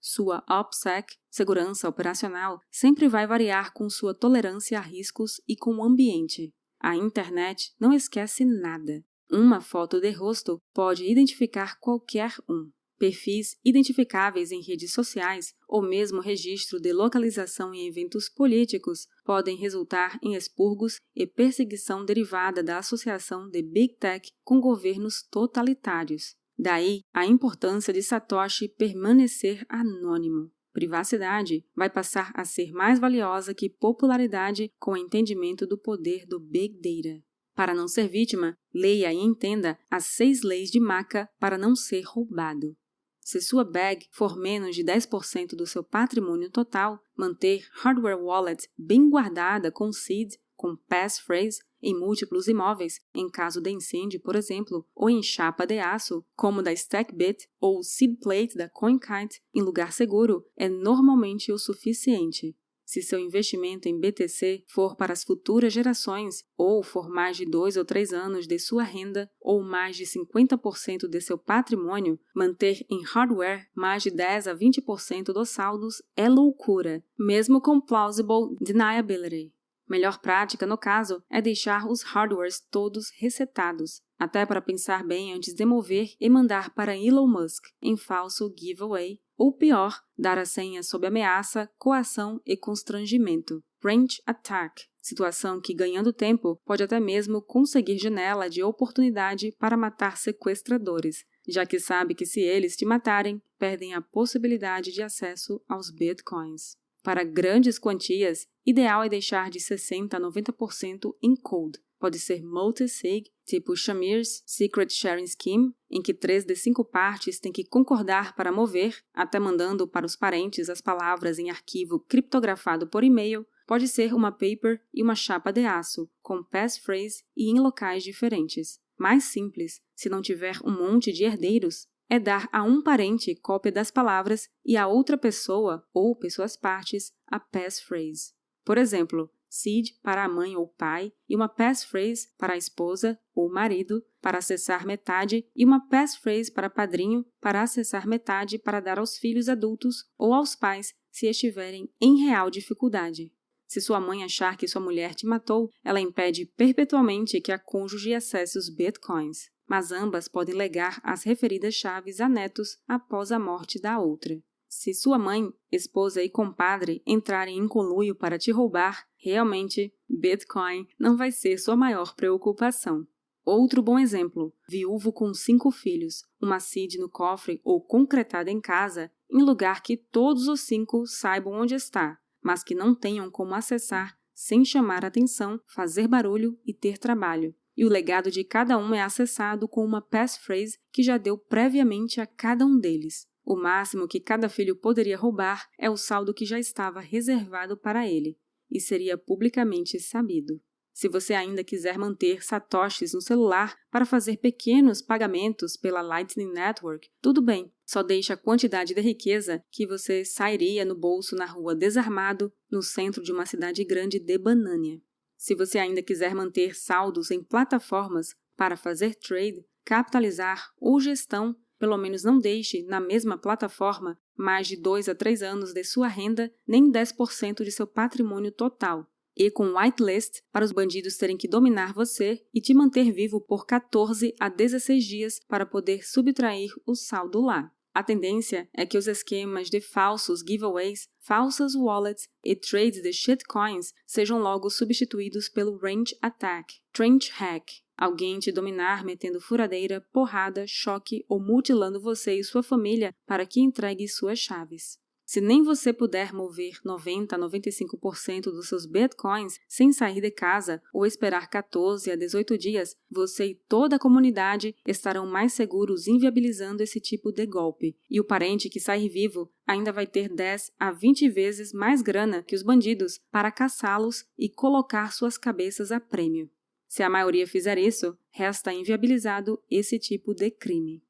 Sua OPSEC, segurança operacional, sempre vai variar com sua tolerância a riscos e com o ambiente. A internet não esquece nada. Uma foto de rosto pode identificar qualquer um. Perfis identificáveis em redes sociais ou mesmo registro de localização em eventos políticos podem resultar em expurgos e perseguição derivada da associação de Big Tech com governos totalitários. Daí a importância de Satoshi permanecer anônimo. Privacidade vai passar a ser mais valiosa que popularidade com o entendimento do poder do Big Data. Para não ser vítima, leia e entenda as seis leis de Maca para não ser roubado. Se sua bag for menos de 10% do seu patrimônio total, manter hardware wallet bem guardada com seed, com passphrase em múltiplos imóveis, em caso de incêndio, por exemplo, ou em chapa de aço, como da StackBit ou seed plate da CoinKite, em lugar seguro, é normalmente o suficiente. Se seu investimento em BTC for para as futuras gerações, ou for mais de dois ou três anos de sua renda, ou mais de 50% de seu patrimônio, manter em hardware mais de 10 a 20% dos saldos é loucura, mesmo com plausible deniability. Melhor prática, no caso, é deixar os hardwares todos resetados, até para pensar bem antes de mover e mandar para Elon Musk em falso giveaway, ou pior, dar a senha sob ameaça, coação e constrangimento. Range Attack situação que, ganhando tempo, pode até mesmo conseguir janela de oportunidade para matar sequestradores, já que sabe que se eles te matarem, perdem a possibilidade de acesso aos bitcoins. Para grandes quantias, ideal é deixar de 60% a 90% em code. Pode ser multi-sig, tipo Shamir's Secret Sharing Scheme, em que três de cinco partes têm que concordar para mover, até mandando para os parentes as palavras em arquivo criptografado por e-mail. Pode ser uma paper e uma chapa de aço, com passphrase e em locais diferentes. Mais simples, se não tiver um monte de herdeiros, é dar a um parente cópia das palavras e a outra pessoa ou pessoas partes a passphrase. Por exemplo, seed para a mãe ou pai e uma passphrase para a esposa ou marido para acessar metade e uma passphrase para padrinho para acessar metade para dar aos filhos adultos ou aos pais se estiverem em real dificuldade. Se sua mãe achar que sua mulher te matou, ela impede perpetuamente que a cônjuge acesse os bitcoins mas ambas podem legar as referidas chaves a netos após a morte da outra. Se sua mãe, esposa e compadre entrarem em conluio para te roubar, realmente Bitcoin não vai ser sua maior preocupação. Outro bom exemplo: viúvo com cinco filhos, uma CID no cofre ou concretada em casa, em lugar que todos os cinco saibam onde está, mas que não tenham como acessar sem chamar atenção, fazer barulho e ter trabalho e o legado de cada um é acessado com uma passphrase que já deu previamente a cada um deles. O máximo que cada filho poderia roubar é o saldo que já estava reservado para ele, e seria publicamente sabido. Se você ainda quiser manter satoshis no celular para fazer pequenos pagamentos pela Lightning Network, tudo bem, só deixe a quantidade de riqueza que você sairia no bolso na rua desarmado no centro de uma cidade grande de Banânia. Se você ainda quiser manter saldos em plataformas para fazer trade, capitalizar ou gestão, pelo menos não deixe na mesma plataforma mais de 2 a 3 anos de sua renda, nem 10% de seu patrimônio total. E com whitelist, para os bandidos terem que dominar você e te manter vivo por 14 a 16 dias para poder subtrair o saldo lá. A tendência é que os esquemas de falsos giveaways, falsas wallets e trades de shitcoins sejam logo substituídos pelo range attack, trench hack, alguém te dominar metendo furadeira, porrada, choque ou mutilando você e sua família para que entregue suas chaves. Se nem você puder mover 90 a 95% dos seus bitcoins sem sair de casa ou esperar 14 a 18 dias, você e toda a comunidade estarão mais seguros inviabilizando esse tipo de golpe. E o parente que sair vivo ainda vai ter 10 a 20 vezes mais grana que os bandidos para caçá-los e colocar suas cabeças a prêmio. Se a maioria fizer isso, resta inviabilizado esse tipo de crime.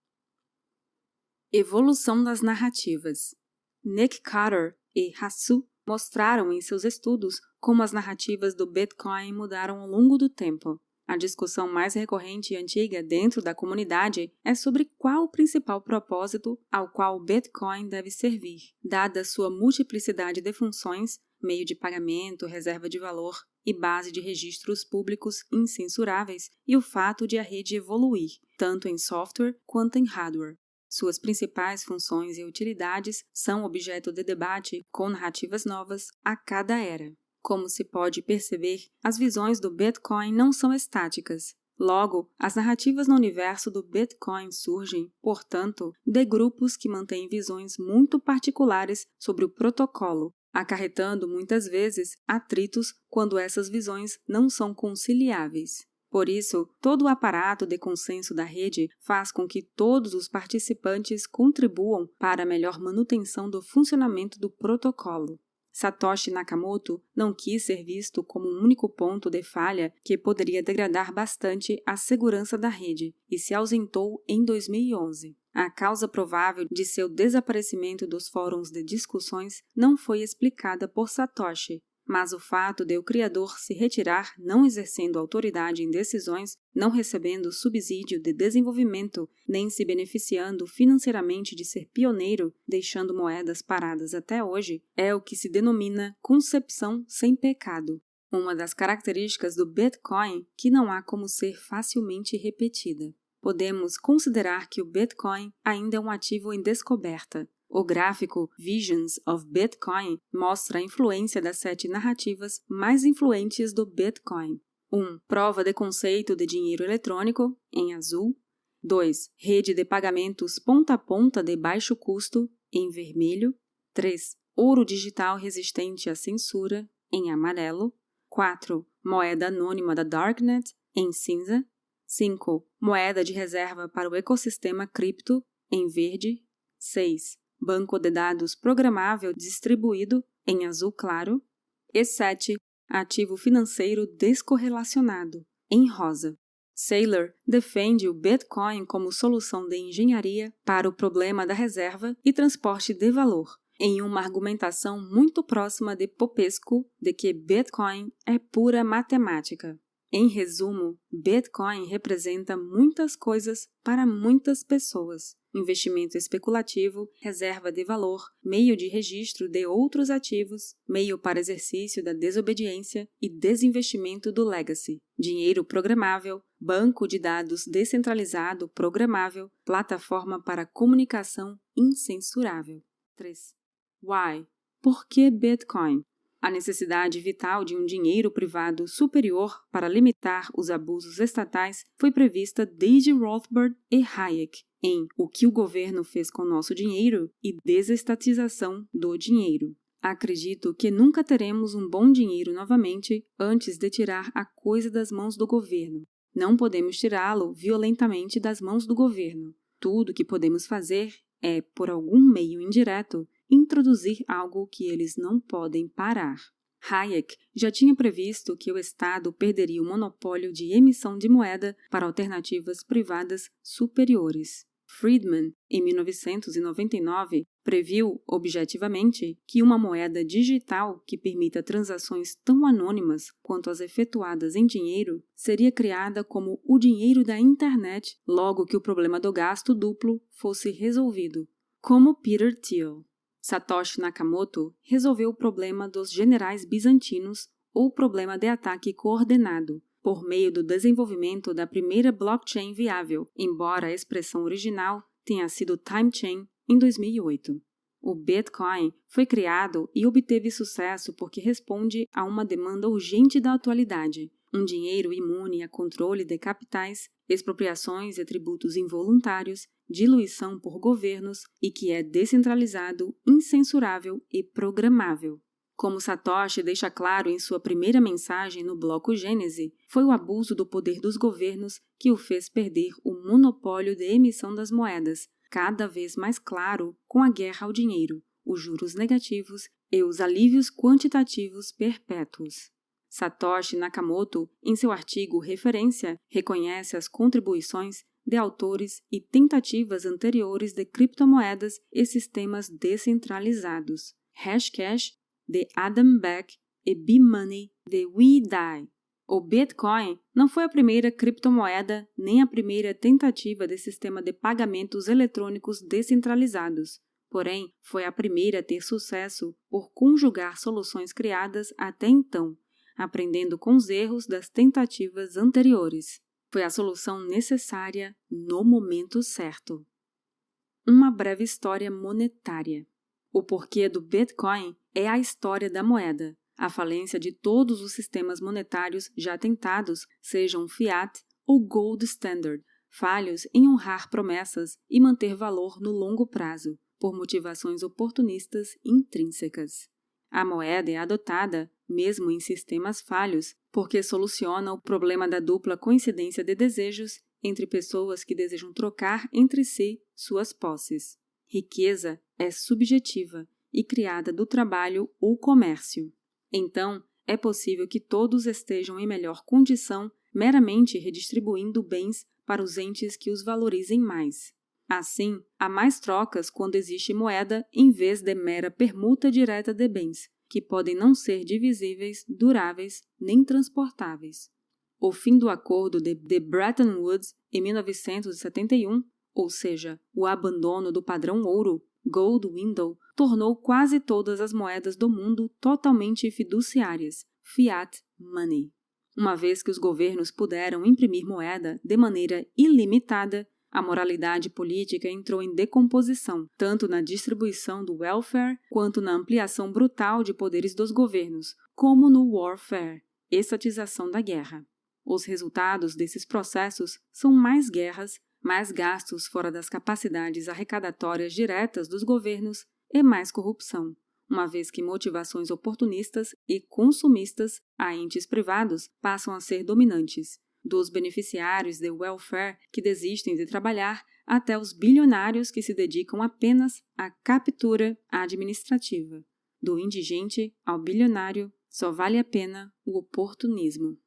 Evolução das narrativas. Nick Carter e Hassu mostraram em seus estudos como as narrativas do Bitcoin mudaram ao longo do tempo. A discussão mais recorrente e antiga dentro da comunidade é sobre qual o principal propósito ao qual o Bitcoin deve servir, dada sua multiplicidade de funções, meio de pagamento, reserva de valor e base de registros públicos incensuráveis, e o fato de a rede evoluir, tanto em software quanto em hardware. Suas principais funções e utilidades são objeto de debate com narrativas novas a cada era. Como se pode perceber, as visões do Bitcoin não são estáticas. Logo, as narrativas no universo do Bitcoin surgem, portanto, de grupos que mantêm visões muito particulares sobre o protocolo, acarretando muitas vezes atritos quando essas visões não são conciliáveis. Por isso, todo o aparato de consenso da rede faz com que todos os participantes contribuam para a melhor manutenção do funcionamento do protocolo. Satoshi Nakamoto não quis ser visto como um único ponto de falha que poderia degradar bastante a segurança da rede e se ausentou em 2011. A causa provável de seu desaparecimento dos fóruns de discussões não foi explicada por Satoshi, mas o fato de o criador se retirar não exercendo autoridade em decisões, não recebendo subsídio de desenvolvimento, nem se beneficiando financeiramente de ser pioneiro, deixando moedas paradas até hoje, é o que se denomina concepção sem pecado. Uma das características do Bitcoin que não há como ser facilmente repetida. Podemos considerar que o Bitcoin ainda é um ativo em descoberta, o gráfico Visions of Bitcoin mostra a influência das sete narrativas mais influentes do Bitcoin. 1. Um, prova de conceito de dinheiro eletrônico, em azul. 2. Rede de pagamentos ponta a ponta de baixo custo, em vermelho. 3. Ouro digital resistente à censura, em amarelo. 4. Moeda anônima da Darknet, em cinza. 5. Moeda de reserva para o ecossistema cripto, em verde. 6 banco de dados programável distribuído em azul claro, e 7, ativo financeiro descorrelacionado, em rosa. Saylor defende o Bitcoin como solução de engenharia para o problema da reserva e transporte de valor, em uma argumentação muito próxima de Popesco de que Bitcoin é pura matemática. Em resumo, Bitcoin representa muitas coisas para muitas pessoas investimento especulativo, reserva de valor, meio de registro de outros ativos, meio para exercício da desobediência e desinvestimento do legacy, dinheiro programável, banco de dados descentralizado programável, plataforma para comunicação incensurável. 3. Why? Por que Bitcoin? A necessidade vital de um dinheiro privado superior para limitar os abusos estatais foi prevista desde Rothbard e Hayek em O que o governo fez com nosso dinheiro e desestatização do dinheiro. Acredito que nunca teremos um bom dinheiro novamente antes de tirar a coisa das mãos do governo. Não podemos tirá-lo violentamente das mãos do governo. Tudo que podemos fazer é, por algum meio indireto, introduzir algo que eles não podem parar. Hayek já tinha previsto que o Estado perderia o monopólio de emissão de moeda para alternativas privadas superiores. Friedman, em 1999, previu objetivamente que uma moeda digital que permita transações tão anônimas quanto as efetuadas em dinheiro seria criada como o dinheiro da internet logo que o problema do gasto duplo fosse resolvido. Como Peter Thiel. Satoshi Nakamoto resolveu o problema dos generais bizantinos ou problema de ataque coordenado, por meio do desenvolvimento da primeira blockchain viável, embora a expressão original tenha sido Time Chain em 2008. O Bitcoin foi criado e obteve sucesso porque responde a uma demanda urgente da atualidade, um dinheiro imune a controle de capitais, expropriações e tributos involuntários, diluição por governos e que é descentralizado, incensurável e programável. Como Satoshi deixa claro em sua primeira mensagem no bloco Gênese, foi o abuso do poder dos governos que o fez perder o monopólio de emissão das moedas, cada vez mais claro com a guerra ao dinheiro, os juros negativos e os alívios quantitativos perpétuos. Satoshi Nakamoto, em seu artigo Referência, reconhece as contribuições de autores e tentativas anteriores de criptomoedas e sistemas descentralizados. Hashcash de Adam Beck e B-Money de We Die. O Bitcoin não foi a primeira criptomoeda nem a primeira tentativa de sistema de pagamentos eletrônicos descentralizados. Porém, foi a primeira a ter sucesso por conjugar soluções criadas até então, aprendendo com os erros das tentativas anteriores. Foi a solução necessária no momento certo. Uma breve história monetária. O porquê do Bitcoin é a história da moeda, a falência de todos os sistemas monetários já tentados, sejam fiat ou gold standard, falhos em honrar promessas e manter valor no longo prazo, por motivações oportunistas intrínsecas. A moeda é adotada, mesmo em sistemas falhos, porque soluciona o problema da dupla coincidência de desejos entre pessoas que desejam trocar entre si suas posses. Riqueza é subjetiva e criada do trabalho ou comércio. Então, é possível que todos estejam em melhor condição meramente redistribuindo bens para os entes que os valorizem mais. Assim, há mais trocas quando existe moeda em vez de mera permuta direta de bens, que podem não ser divisíveis, duráveis nem transportáveis. O fim do acordo de, de Bretton Woods em 1971, ou seja, o abandono do padrão ouro, Gold Window, tornou quase todas as moedas do mundo totalmente fiduciárias, fiat money. Uma vez que os governos puderam imprimir moeda de maneira ilimitada, a moralidade política entrou em decomposição, tanto na distribuição do welfare quanto na ampliação brutal de poderes dos governos, como no warfare, estatização da guerra. Os resultados desses processos são mais guerras, mais gastos fora das capacidades arrecadatórias diretas dos governos e mais corrupção, uma vez que motivações oportunistas e consumistas a entes privados passam a ser dominantes, dos beneficiários de welfare que desistem de trabalhar até os bilionários que se dedicam apenas à captura administrativa. Do indigente ao bilionário, só vale a pena o oportunismo.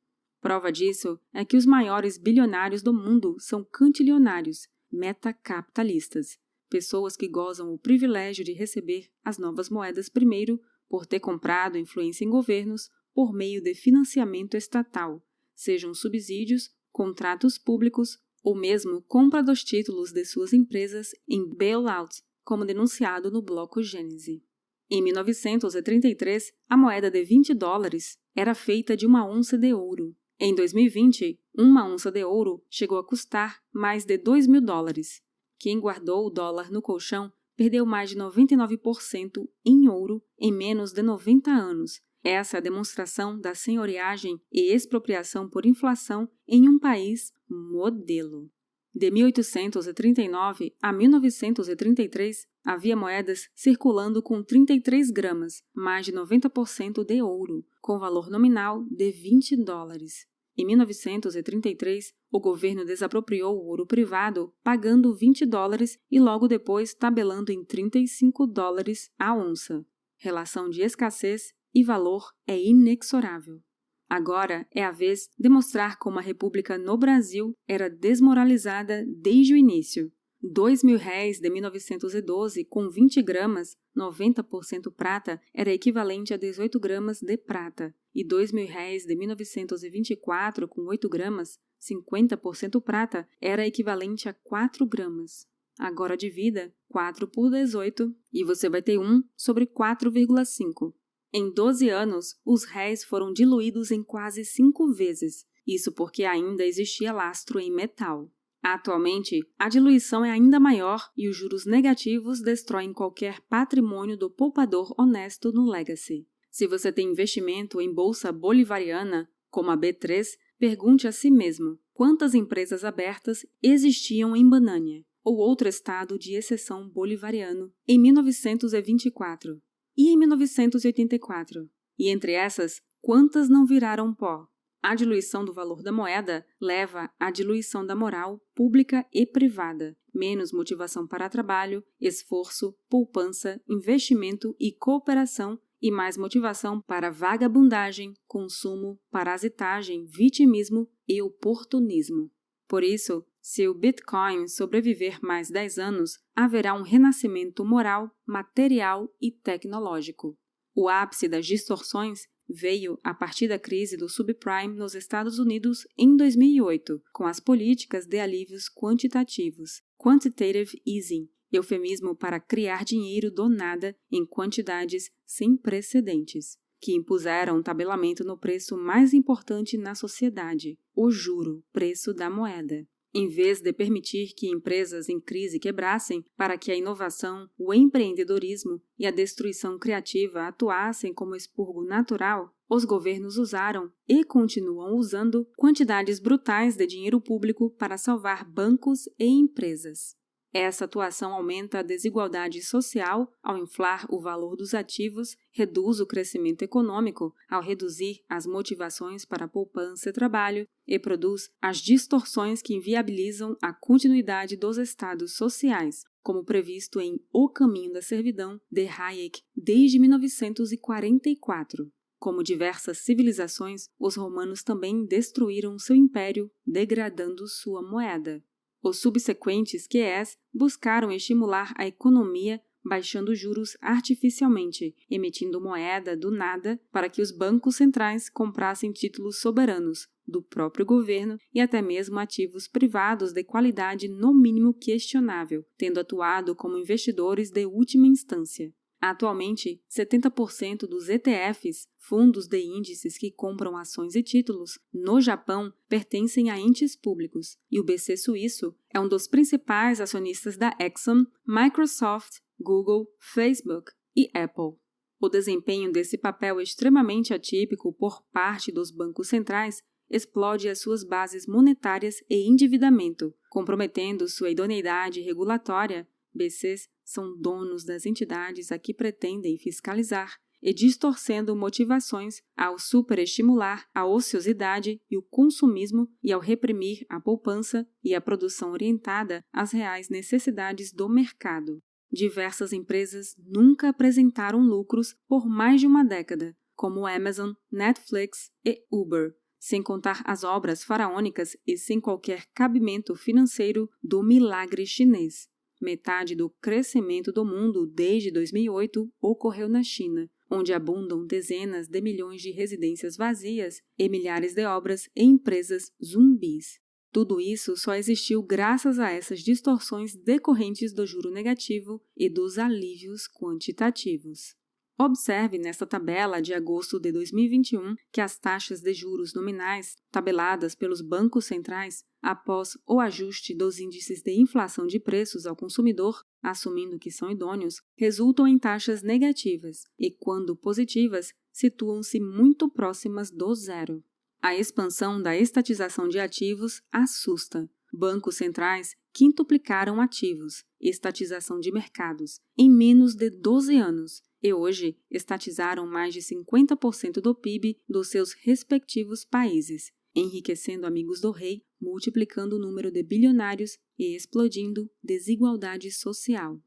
Prova disso é que os maiores bilionários do mundo são cantilionários, metacapitalistas, pessoas que gozam o privilégio de receber as novas moedas primeiro por ter comprado influência em governos por meio de financiamento estatal, sejam subsídios, contratos públicos ou mesmo compra dos títulos de suas empresas em bailouts, como denunciado no bloco Gênese. Em 1933, a moeda de 20 dólares era feita de uma onça de ouro. Em 2020, uma onça de ouro chegou a custar mais de 2 mil dólares. Quem guardou o dólar no colchão perdeu mais de 99% em ouro em menos de 90 anos. Essa é a demonstração da senhoriagem e expropriação por inflação em um país modelo. De 1839 a 1933, havia moedas circulando com 33 gramas, mais de 90% de ouro, com valor nominal de 20 dólares. Em 1933, o governo desapropriou o ouro privado, pagando 20 dólares e logo depois tabelando em 35 dólares a onça. Relação de escassez e valor é inexorável. Agora é a vez de mostrar como a República no Brasil era desmoralizada desde o início. Dois mil réis de 1912 com 20 gramas, 90% prata, era equivalente a 18 gramas de prata e dois mil réis de 1924 com 8 gramas, 50% prata, era equivalente a 4 gramas. Agora divida 4 por 18 e você vai ter 1 sobre 4,5. Em 12 anos, os réis foram diluídos em quase cinco vezes, isso porque ainda existia lastro em metal. Atualmente, a diluição é ainda maior e os juros negativos destroem qualquer patrimônio do poupador honesto no Legacy. Se você tem investimento em bolsa bolivariana, como a B3, pergunte a si mesmo quantas empresas abertas existiam em Banânia, ou outro estado de exceção bolivariano, em 1924 e em 1984. E entre essas, quantas não viraram pó? A diluição do valor da moeda leva à diluição da moral pública e privada, menos motivação para trabalho, esforço, poupança, investimento e cooperação e mais motivação para vagabundagem, consumo, parasitagem, vitimismo e oportunismo. Por isso, se o Bitcoin sobreviver mais 10 anos, haverá um renascimento moral, material e tecnológico. O ápice das distorções veio a partir da crise do subprime nos Estados Unidos em 2008, com as políticas de alívios quantitativos, quantitative easing, eufemismo para criar dinheiro do nada em quantidades sem precedentes, que impuseram um tabelamento no preço mais importante na sociedade, o juro, preço da moeda. Em vez de permitir que empresas em crise quebrassem para que a inovação, o empreendedorismo e a destruição criativa atuassem como expurgo natural, os governos usaram e continuam usando quantidades brutais de dinheiro público para salvar bancos e empresas. Essa atuação aumenta a desigualdade social ao inflar o valor dos ativos, reduz o crescimento econômico ao reduzir as motivações para poupança e trabalho e produz as distorções que inviabilizam a continuidade dos estados sociais, como previsto em O Caminho da Servidão de Hayek desde 1944. Como diversas civilizações, os romanos também destruíram seu império, degradando sua moeda. Os subsequentes QEs buscaram estimular a economia baixando juros artificialmente, emitindo moeda do nada para que os bancos centrais comprassem títulos soberanos do próprio governo e até mesmo ativos privados de qualidade no mínimo questionável, tendo atuado como investidores de última instância. Atualmente, 70% dos ETFs, fundos de índices que compram ações e títulos, no Japão, pertencem a entes públicos, e o BC suíço é um dos principais acionistas da Exxon, Microsoft, Google, Facebook e Apple. O desempenho desse papel extremamente atípico por parte dos bancos centrais explode as suas bases monetárias e endividamento, comprometendo sua idoneidade regulatória. BCs são donos das entidades a que pretendem fiscalizar e distorcendo motivações ao superestimular a ociosidade e o consumismo e ao reprimir a poupança e a produção orientada às reais necessidades do mercado. Diversas empresas nunca apresentaram lucros por mais de uma década, como Amazon, Netflix e Uber, sem contar as obras faraônicas e sem qualquer cabimento financeiro do milagre chinês. Metade do crescimento do mundo desde 2008 ocorreu na China, onde abundam dezenas de milhões de residências vazias e milhares de obras e empresas zumbis. Tudo isso só existiu graças a essas distorções decorrentes do juro negativo e dos alívios quantitativos. Observe nesta tabela de agosto de 2021 que as taxas de juros nominais, tabeladas pelos bancos centrais, após o ajuste dos índices de inflação de preços ao consumidor, assumindo que são idôneos, resultam em taxas negativas e, quando positivas, situam-se muito próximas do zero. A expansão da estatização de ativos assusta. Bancos centrais quintuplicaram ativos, estatização de mercados, em menos de 12 anos e hoje estatizaram mais de 50% do PIB dos seus respectivos países, enriquecendo amigos do rei, multiplicando o número de bilionários e explodindo desigualdade social.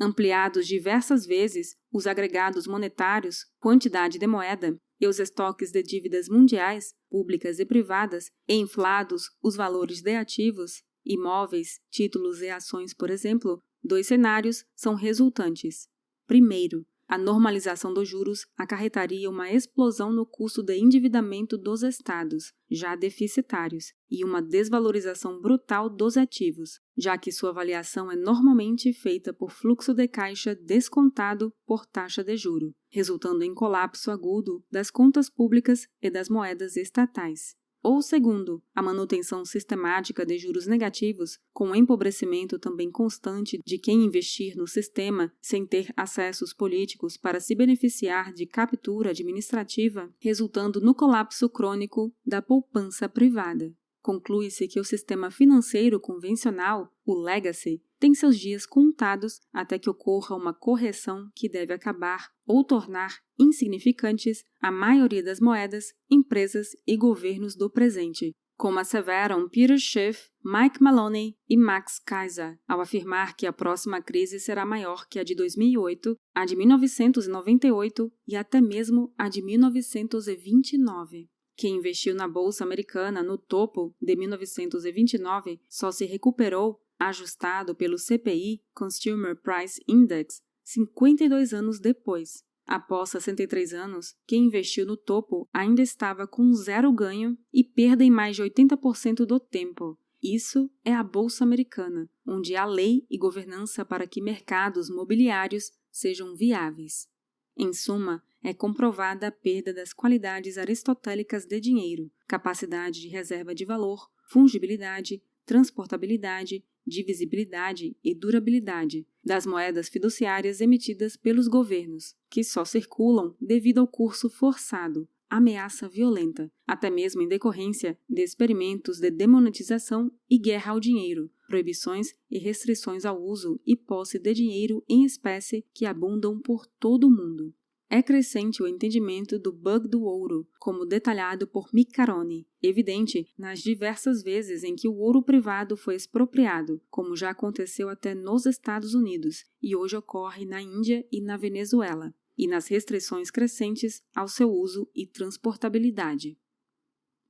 Ampliados diversas vezes, os agregados monetários, quantidade de moeda e os estoques de dívidas mundiais, públicas e privadas, e inflados os valores de ativos, imóveis, títulos e ações, por exemplo, dois cenários são resultantes. Primeiro, a normalização dos juros acarretaria uma explosão no custo de endividamento dos estados, já deficitários, e uma desvalorização brutal dos ativos, já que sua avaliação é normalmente feita por fluxo de caixa descontado por taxa de juro, resultando em colapso agudo das contas públicas e das moedas estatais. Ou segundo, a manutenção sistemática de juros negativos, com o empobrecimento também constante de quem investir no sistema sem ter acessos políticos para se beneficiar de captura administrativa, resultando no colapso crônico da poupança privada. Conclui-se que o sistema financeiro convencional, o legacy, tem seus dias contados até que ocorra uma correção que deve acabar ou tornar insignificantes a maioria das moedas, empresas e governos do presente, como asseveram Peter Schiff, Mike Maloney e Max Kaiser, ao afirmar que a próxima crise será maior que a de 2008, a de 1998 e até mesmo a de 1929. Quem investiu na bolsa americana no topo de 1929 só se recuperou, ajustado pelo CPI Consumer Price Index, 52 anos depois. Após 63 anos, quem investiu no topo ainda estava com zero ganho e perda em mais de 80% do tempo. Isso é a Bolsa Americana, onde há lei e governança para que mercados mobiliários sejam viáveis. Em suma, é comprovada a perda das qualidades aristotélicas de dinheiro, capacidade de reserva de valor, fungibilidade, transportabilidade, divisibilidade e durabilidade das moedas fiduciárias emitidas pelos governos, que só circulam devido ao curso forçado, ameaça violenta, até mesmo em decorrência de experimentos de demonetização e guerra ao dinheiro, proibições e restrições ao uso e posse de dinheiro em espécie que abundam por todo o mundo. É crescente o entendimento do bug do ouro, como detalhado por Mick Caroni, evidente nas diversas vezes em que o ouro privado foi expropriado, como já aconteceu até nos Estados Unidos e hoje ocorre na Índia e na Venezuela, e nas restrições crescentes ao seu uso e transportabilidade.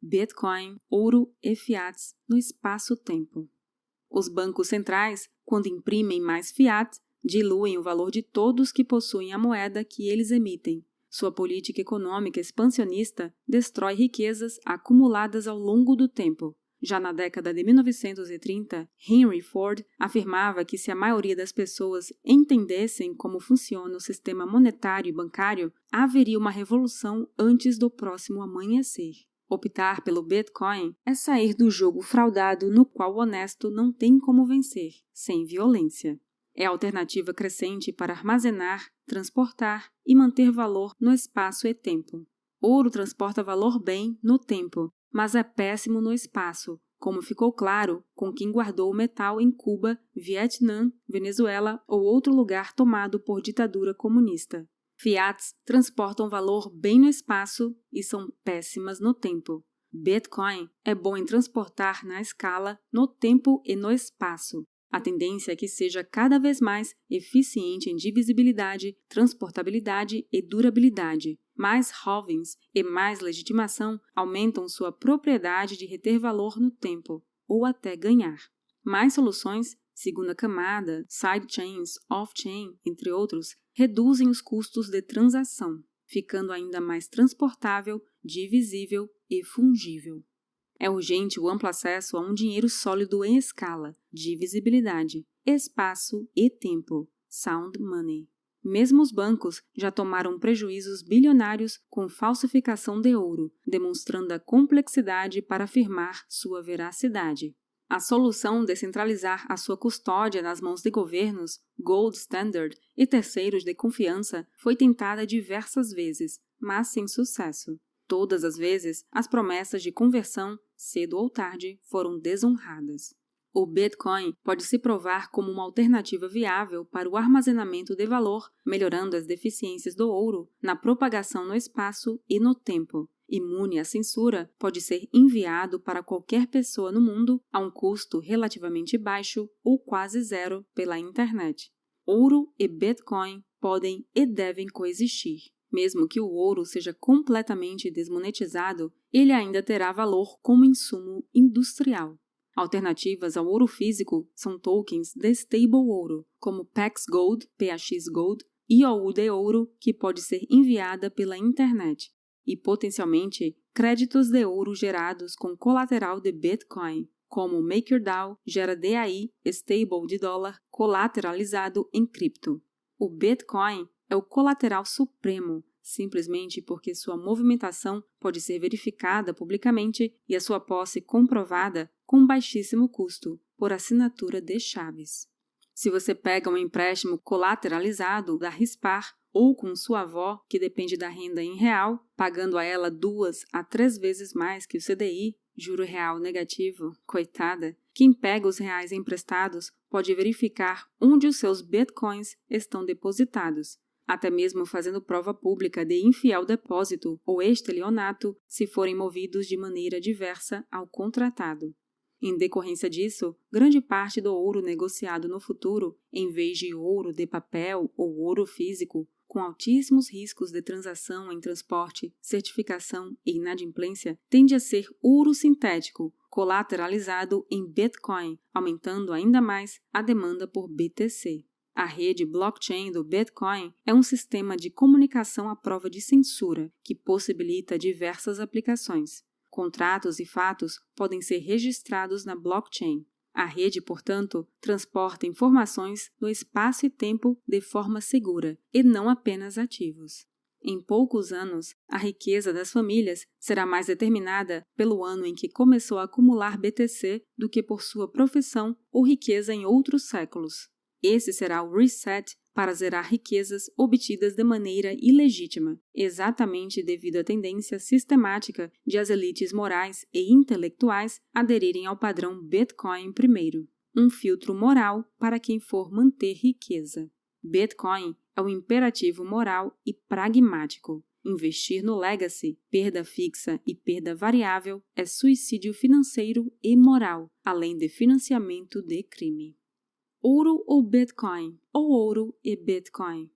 Bitcoin, ouro e fiats no espaço-tempo. Os bancos centrais, quando imprimem mais fiat, diluem o valor de todos que possuem a moeda que eles emitem. Sua política econômica expansionista destrói riquezas acumuladas ao longo do tempo. Já na década de 1930, Henry Ford afirmava que se a maioria das pessoas entendessem como funciona o sistema monetário e bancário, haveria uma revolução antes do próximo amanhecer. Optar pelo Bitcoin é sair do jogo fraudado no qual o honesto não tem como vencer, sem violência. É a alternativa crescente para armazenar, transportar e manter valor no espaço e tempo. Ouro transporta valor bem no tempo, mas é péssimo no espaço, como ficou claro com quem guardou o metal em Cuba, Vietnã, Venezuela ou outro lugar tomado por ditadura comunista. Fiats transportam valor bem no espaço e são péssimas no tempo. Bitcoin é bom em transportar na escala, no tempo e no espaço. A tendência é que seja cada vez mais eficiente em divisibilidade, transportabilidade e durabilidade. Mais halvings e mais legitimação aumentam sua propriedade de reter valor no tempo, ou até ganhar. Mais soluções, segunda camada, sidechains, off-chain, entre outros, reduzem os custos de transação, ficando ainda mais transportável, divisível e fungível. É urgente o amplo acesso a um dinheiro sólido em escala, divisibilidade, espaço e tempo. Sound money. Mesmo os bancos já tomaram prejuízos bilionários com falsificação de ouro, demonstrando a complexidade para afirmar sua veracidade. A solução de centralizar a sua custódia nas mãos de governos, gold standard e terceiros de confiança foi tentada diversas vezes, mas sem sucesso. Todas as vezes, as promessas de conversão, cedo ou tarde, foram desonradas. O Bitcoin pode se provar como uma alternativa viável para o armazenamento de valor, melhorando as deficiências do ouro na propagação no espaço e no tempo. Imune à censura, pode ser enviado para qualquer pessoa no mundo a um custo relativamente baixo ou quase zero pela internet. Ouro e Bitcoin podem e devem coexistir. Mesmo que o ouro seja completamente desmonetizado, ele ainda terá valor como insumo industrial. Alternativas ao ouro físico são tokens de stable ouro, como Pax Gold, PAX Gold, e de ouro, que pode ser enviada pela internet, e potencialmente créditos de ouro gerados com colateral de Bitcoin, como MakerDAO gera DAI, stable de dólar, colateralizado em cripto. O Bitcoin é o colateral supremo, simplesmente porque sua movimentação pode ser verificada publicamente e a sua posse comprovada com baixíssimo custo, por assinatura de chaves. Se você pega um empréstimo colateralizado da Rispar ou com sua avó, que depende da renda em real, pagando a ela duas a três vezes mais que o CDI, juro real negativo, coitada, quem pega os reais emprestados pode verificar onde os seus bitcoins estão depositados, até mesmo fazendo prova pública de infiel depósito ou estelionato se forem movidos de maneira diversa ao contratado. Em decorrência disso, grande parte do ouro negociado no futuro, em vez de ouro de papel ou ouro físico, com altíssimos riscos de transação em transporte, certificação e inadimplência, tende a ser ouro sintético, colateralizado em Bitcoin, aumentando ainda mais a demanda por BTC. A rede blockchain do Bitcoin é um sistema de comunicação à prova de censura que possibilita diversas aplicações. Contratos e fatos podem ser registrados na blockchain. A rede, portanto, transporta informações no espaço e tempo de forma segura e não apenas ativos. Em poucos anos, a riqueza das famílias será mais determinada pelo ano em que começou a acumular BTC do que por sua profissão ou riqueza em outros séculos. Esse será o reset para zerar riquezas obtidas de maneira ilegítima, exatamente devido à tendência sistemática de as elites morais e intelectuais aderirem ao padrão Bitcoin primeiro, um filtro moral para quem for manter riqueza. Bitcoin é um imperativo moral e pragmático. Investir no legacy, perda fixa e perda variável é suicídio financeiro e moral, além de financiamento de crime. Ouro ou Bitcoin, ou ouro e Bitcoin.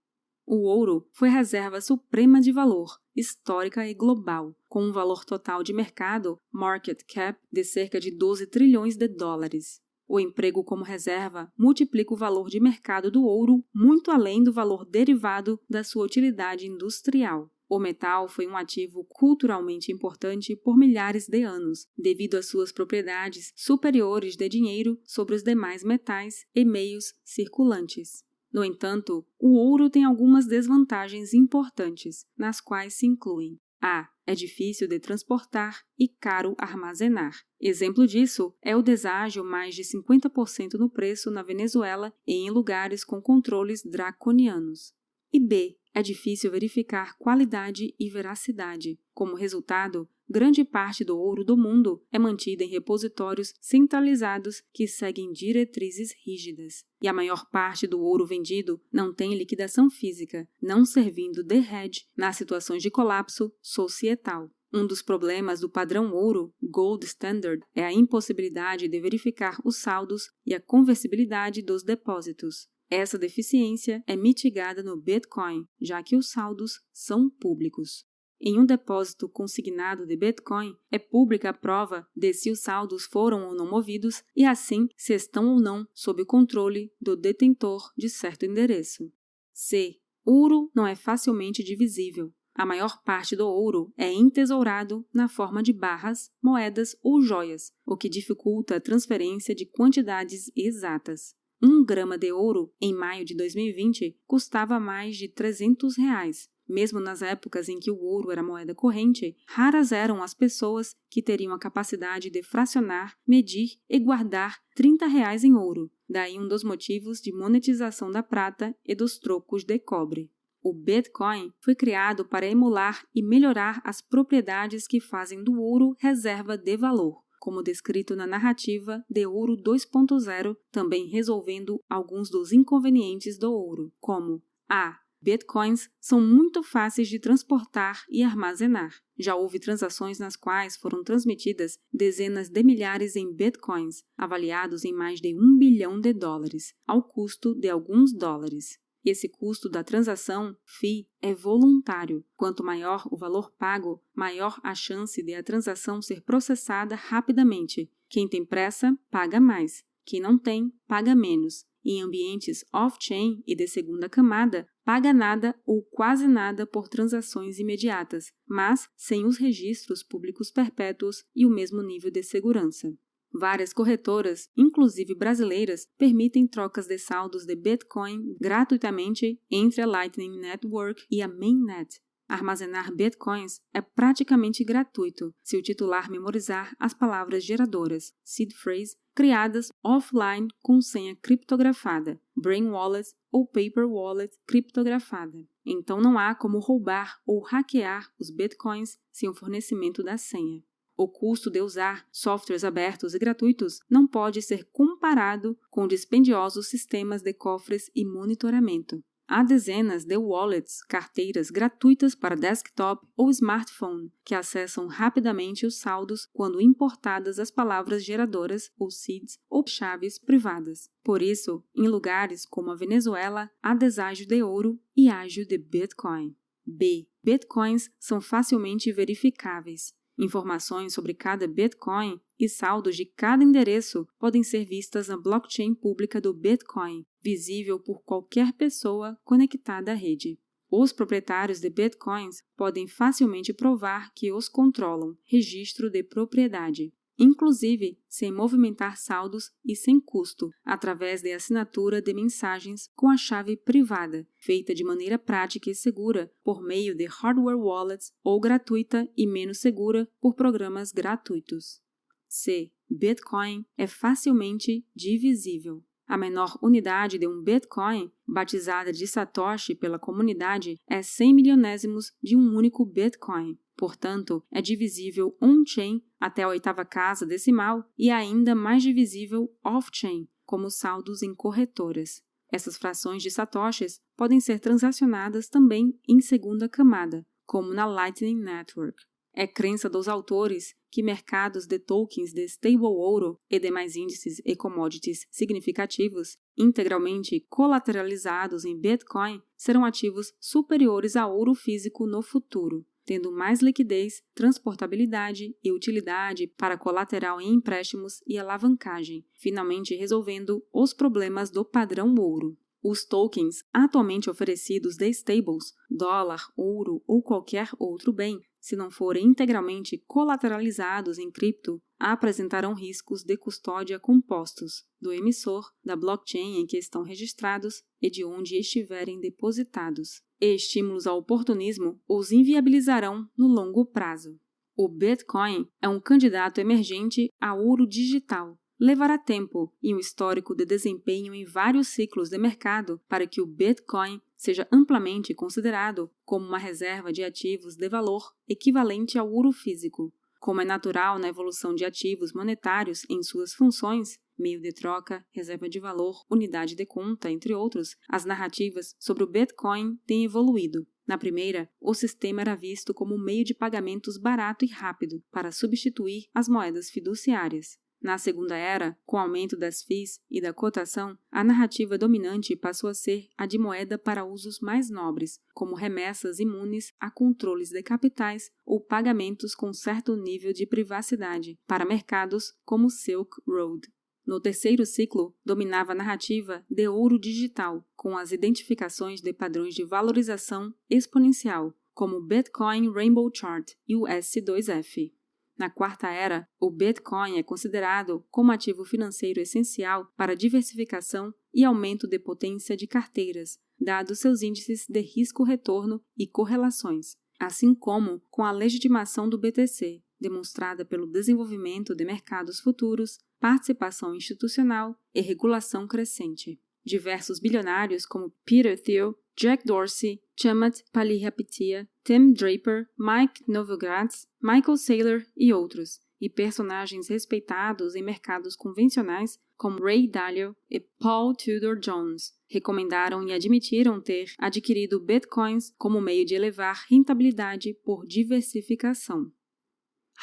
O ouro foi reserva suprema de valor, histórica e global, com um valor total de mercado, market cap, de cerca de 12 trilhões de dólares. O emprego como reserva multiplica o valor de mercado do ouro muito além do valor derivado da sua utilidade industrial. O metal foi um ativo culturalmente importante por milhares de anos, devido às suas propriedades superiores de dinheiro sobre os demais metais e meios circulantes. No entanto, o ouro tem algumas desvantagens importantes, nas quais se incluem a. É difícil de transportar e caro armazenar. Exemplo disso é o deságio mais de 50% no preço na Venezuela e em lugares com controles draconianos. E B. É difícil verificar qualidade e veracidade. Como resultado, grande parte do ouro do mundo é mantida em repositórios centralizados que seguem diretrizes rígidas. E a maior parte do ouro vendido não tem liquidação física, não servindo de hedge nas situações de colapso societal. Um dos problemas do padrão ouro, Gold Standard, é a impossibilidade de verificar os saldos e a conversibilidade dos depósitos. Essa deficiência é mitigada no Bitcoin, já que os saldos são públicos. Em um depósito consignado de Bitcoin, é pública a prova de se os saldos foram ou não movidos e, assim, se estão ou não sob o controle do detentor de certo endereço. C. Ouro não é facilmente divisível. A maior parte do ouro é entesourado na forma de barras, moedas ou joias, o que dificulta a transferência de quantidades exatas. Um grama de ouro, em maio de 2020, custava mais de 300 reais, mesmo nas épocas em que o ouro era moeda corrente, raras eram as pessoas que teriam a capacidade de fracionar, medir e guardar 30 reais em ouro. Daí um dos motivos de monetização da prata e dos trocos de cobre. O Bitcoin foi criado para emular e melhorar as propriedades que fazem do ouro reserva de valor como descrito na narrativa de Ouro 2.0, também resolvendo alguns dos inconvenientes do ouro, como a Bitcoins são muito fáceis de transportar e armazenar. Já houve transações nas quais foram transmitidas dezenas de milhares em bitcoins, avaliados em mais de um bilhão de dólares, ao custo de alguns dólares. Esse custo da transação, FII, é voluntário. Quanto maior o valor pago, maior a chance de a transação ser processada rapidamente. Quem tem pressa, paga mais. Quem não tem, paga menos. Em ambientes off-chain e de segunda camada, paga nada ou quase nada por transações imediatas, mas sem os registros públicos perpétuos e o mesmo nível de segurança. Várias corretoras, inclusive brasileiras, permitem trocas de saldos de Bitcoin gratuitamente entre a Lightning Network e a Mainnet. Armazenar bitcoins é praticamente gratuito se o titular memorizar as palavras geradoras, seed phrase, criadas offline com senha criptografada, Brain Wallet ou Paper Wallet criptografada. Então não há como roubar ou hackear os bitcoins sem o fornecimento da senha. O custo de usar softwares abertos e gratuitos não pode ser comparado com dispendiosos sistemas de cofres e monitoramento. Há dezenas de wallets, carteiras gratuitas para desktop ou smartphone que acessam rapidamente os saldos quando importadas as palavras geradoras ou seeds ou chaves privadas. Por isso, em lugares como a Venezuela, há deságio de ouro e ágio de Bitcoin. B. Bitcoins são facilmente verificáveis. Informações sobre cada Bitcoin e saldos de cada endereço podem ser vistas na blockchain pública do Bitcoin, visível por qualquer pessoa conectada à rede. Os proprietários de bitcoins podem facilmente provar que os controlam, registro de propriedade, inclusive sem movimentar saldos e sem custo, através de assinatura de mensagens com a chave privada, feita de maneira prática e segura por meio de hardware wallets ou gratuita e menos segura por programas gratuitos. C. Bitcoin é facilmente divisível. A menor unidade de um Bitcoin, batizada de Satoshi pela comunidade, é 100 milionésimos de um único Bitcoin. Portanto, é divisível on-chain até a oitava casa decimal e ainda mais divisível off-chain, como saldos em corretoras. Essas frações de satoshis podem ser transacionadas também em segunda camada, como na Lightning Network. É crença dos autores que mercados de tokens de stable ouro e demais índices e commodities significativos, integralmente colateralizados em Bitcoin, serão ativos superiores a ouro físico no futuro, tendo mais liquidez, transportabilidade e utilidade para colateral em empréstimos e alavancagem, finalmente resolvendo os problemas do padrão ouro. Os tokens atualmente oferecidos de stables, dólar, ouro ou qualquer outro bem, se não forem integralmente colateralizados em cripto, apresentarão riscos de custódia compostos do emissor, da blockchain em que estão registrados e de onde estiverem depositados. E estímulos ao oportunismo os inviabilizarão no longo prazo. O Bitcoin é um candidato emergente a ouro digital, levará tempo e um histórico de desempenho em vários ciclos de mercado para que o Bitcoin seja amplamente considerado como uma reserva de ativos de valor equivalente ao ouro físico. Como é natural na evolução de ativos monetários em suas funções, meio de troca, reserva de valor, unidade de conta, entre outros, as narrativas sobre o Bitcoin têm evoluído. Na primeira, o sistema era visto como um meio de pagamentos barato e rápido para substituir as moedas fiduciárias. Na Segunda Era, com o aumento das FIIs e da cotação, a narrativa dominante passou a ser a de moeda para usos mais nobres, como remessas imunes a controles de capitais ou pagamentos com certo nível de privacidade, para mercados como Silk Road. No terceiro ciclo, dominava a narrativa de ouro digital, com as identificações de padrões de valorização exponencial, como Bitcoin Rainbow Chart e o S2F. Na quarta era, o Bitcoin é considerado como ativo financeiro essencial para diversificação e aumento de potência de carteiras, dados seus índices de risco-retorno e correlações, assim como com a legitimação do BTC, demonstrada pelo desenvolvimento de mercados futuros, participação institucional e regulação crescente. Diversos bilionários como Peter Thiel, Jack Dorsey, Chamath Palihapitiya, Tim Draper, Mike Novogratz, Michael Saylor e outros, e personagens respeitados em mercados convencionais como Ray Dalio e Paul Tudor Jones recomendaram e admitiram ter adquirido bitcoins como meio de elevar rentabilidade por diversificação.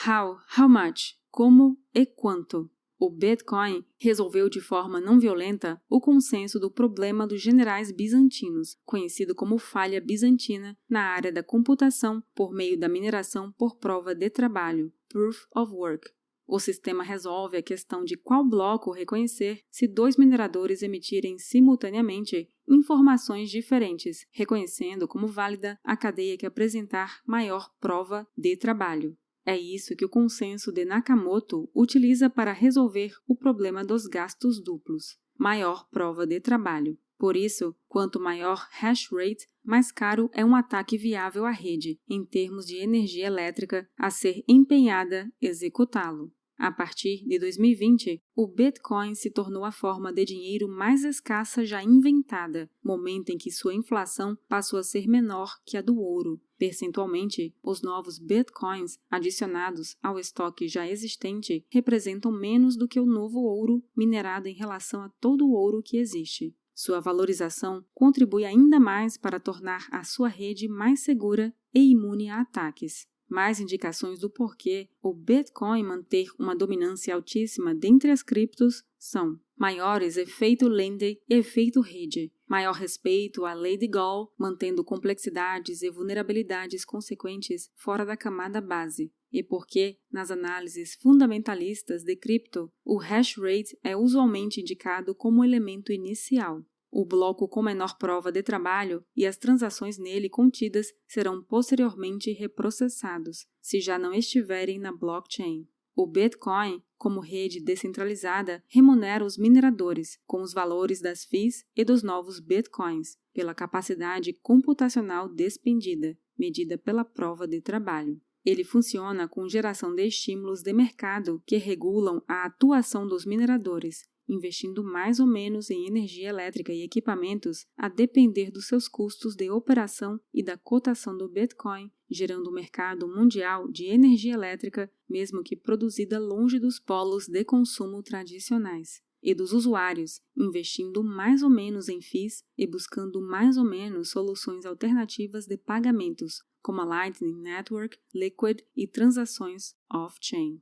How, how much, como e quanto. O Bitcoin resolveu de forma não violenta o consenso do problema dos generais bizantinos, conhecido como falha bizantina na área da computação por meio da mineração por prova de trabalho, proof of work. O sistema resolve a questão de qual bloco reconhecer se dois mineradores emitirem simultaneamente informações diferentes, reconhecendo como válida a cadeia que apresentar maior prova de trabalho. É isso que o consenso de Nakamoto utiliza para resolver o problema dos gastos duplos, maior prova de trabalho. Por isso, quanto maior hash rate, mais caro é um ataque viável à rede, em termos de energia elétrica a ser empenhada executá-lo. A partir de 2020, o Bitcoin se tornou a forma de dinheiro mais escassa já inventada, momento em que sua inflação passou a ser menor que a do ouro. Percentualmente, os novos Bitcoins adicionados ao estoque já existente representam menos do que o novo ouro minerado em relação a todo o ouro que existe. Sua valorização contribui ainda mais para tornar a sua rede mais segura e imune a ataques mais indicações do porquê o Bitcoin manter uma dominância altíssima dentre as criptos são maiores efeito lende e efeito rede, maior respeito à lei de Gall, mantendo complexidades e vulnerabilidades consequentes fora da camada base, e porque, nas análises fundamentalistas de cripto, o hash rate é usualmente indicado como elemento inicial. o bloco com menor prova de trabalho e as transações nele contidas serão posteriormente reprocessados, se já não estiverem na blockchain. O Bitcoin, como rede descentralizada, remunera os mineradores com os valores das FIIs e dos novos Bitcoins, pela capacidade computacional despendida, medida pela prova de trabalho. Ele funciona com geração de estímulos de mercado que regulam a atuação dos mineradores, investindo mais ou menos em energia elétrica e equipamentos a depender dos seus custos de operação e da cotação do Bitcoin, gerando um mercado mundial de energia elétrica, mesmo que produzida longe dos polos de consumo tradicionais. E dos usuários, investindo mais ou menos em FIIs e buscando mais ou menos soluções alternativas de pagamentos, como a Lightning Network, Liquid e transações off-chain.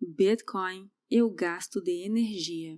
Bitcoin e o gasto de energia.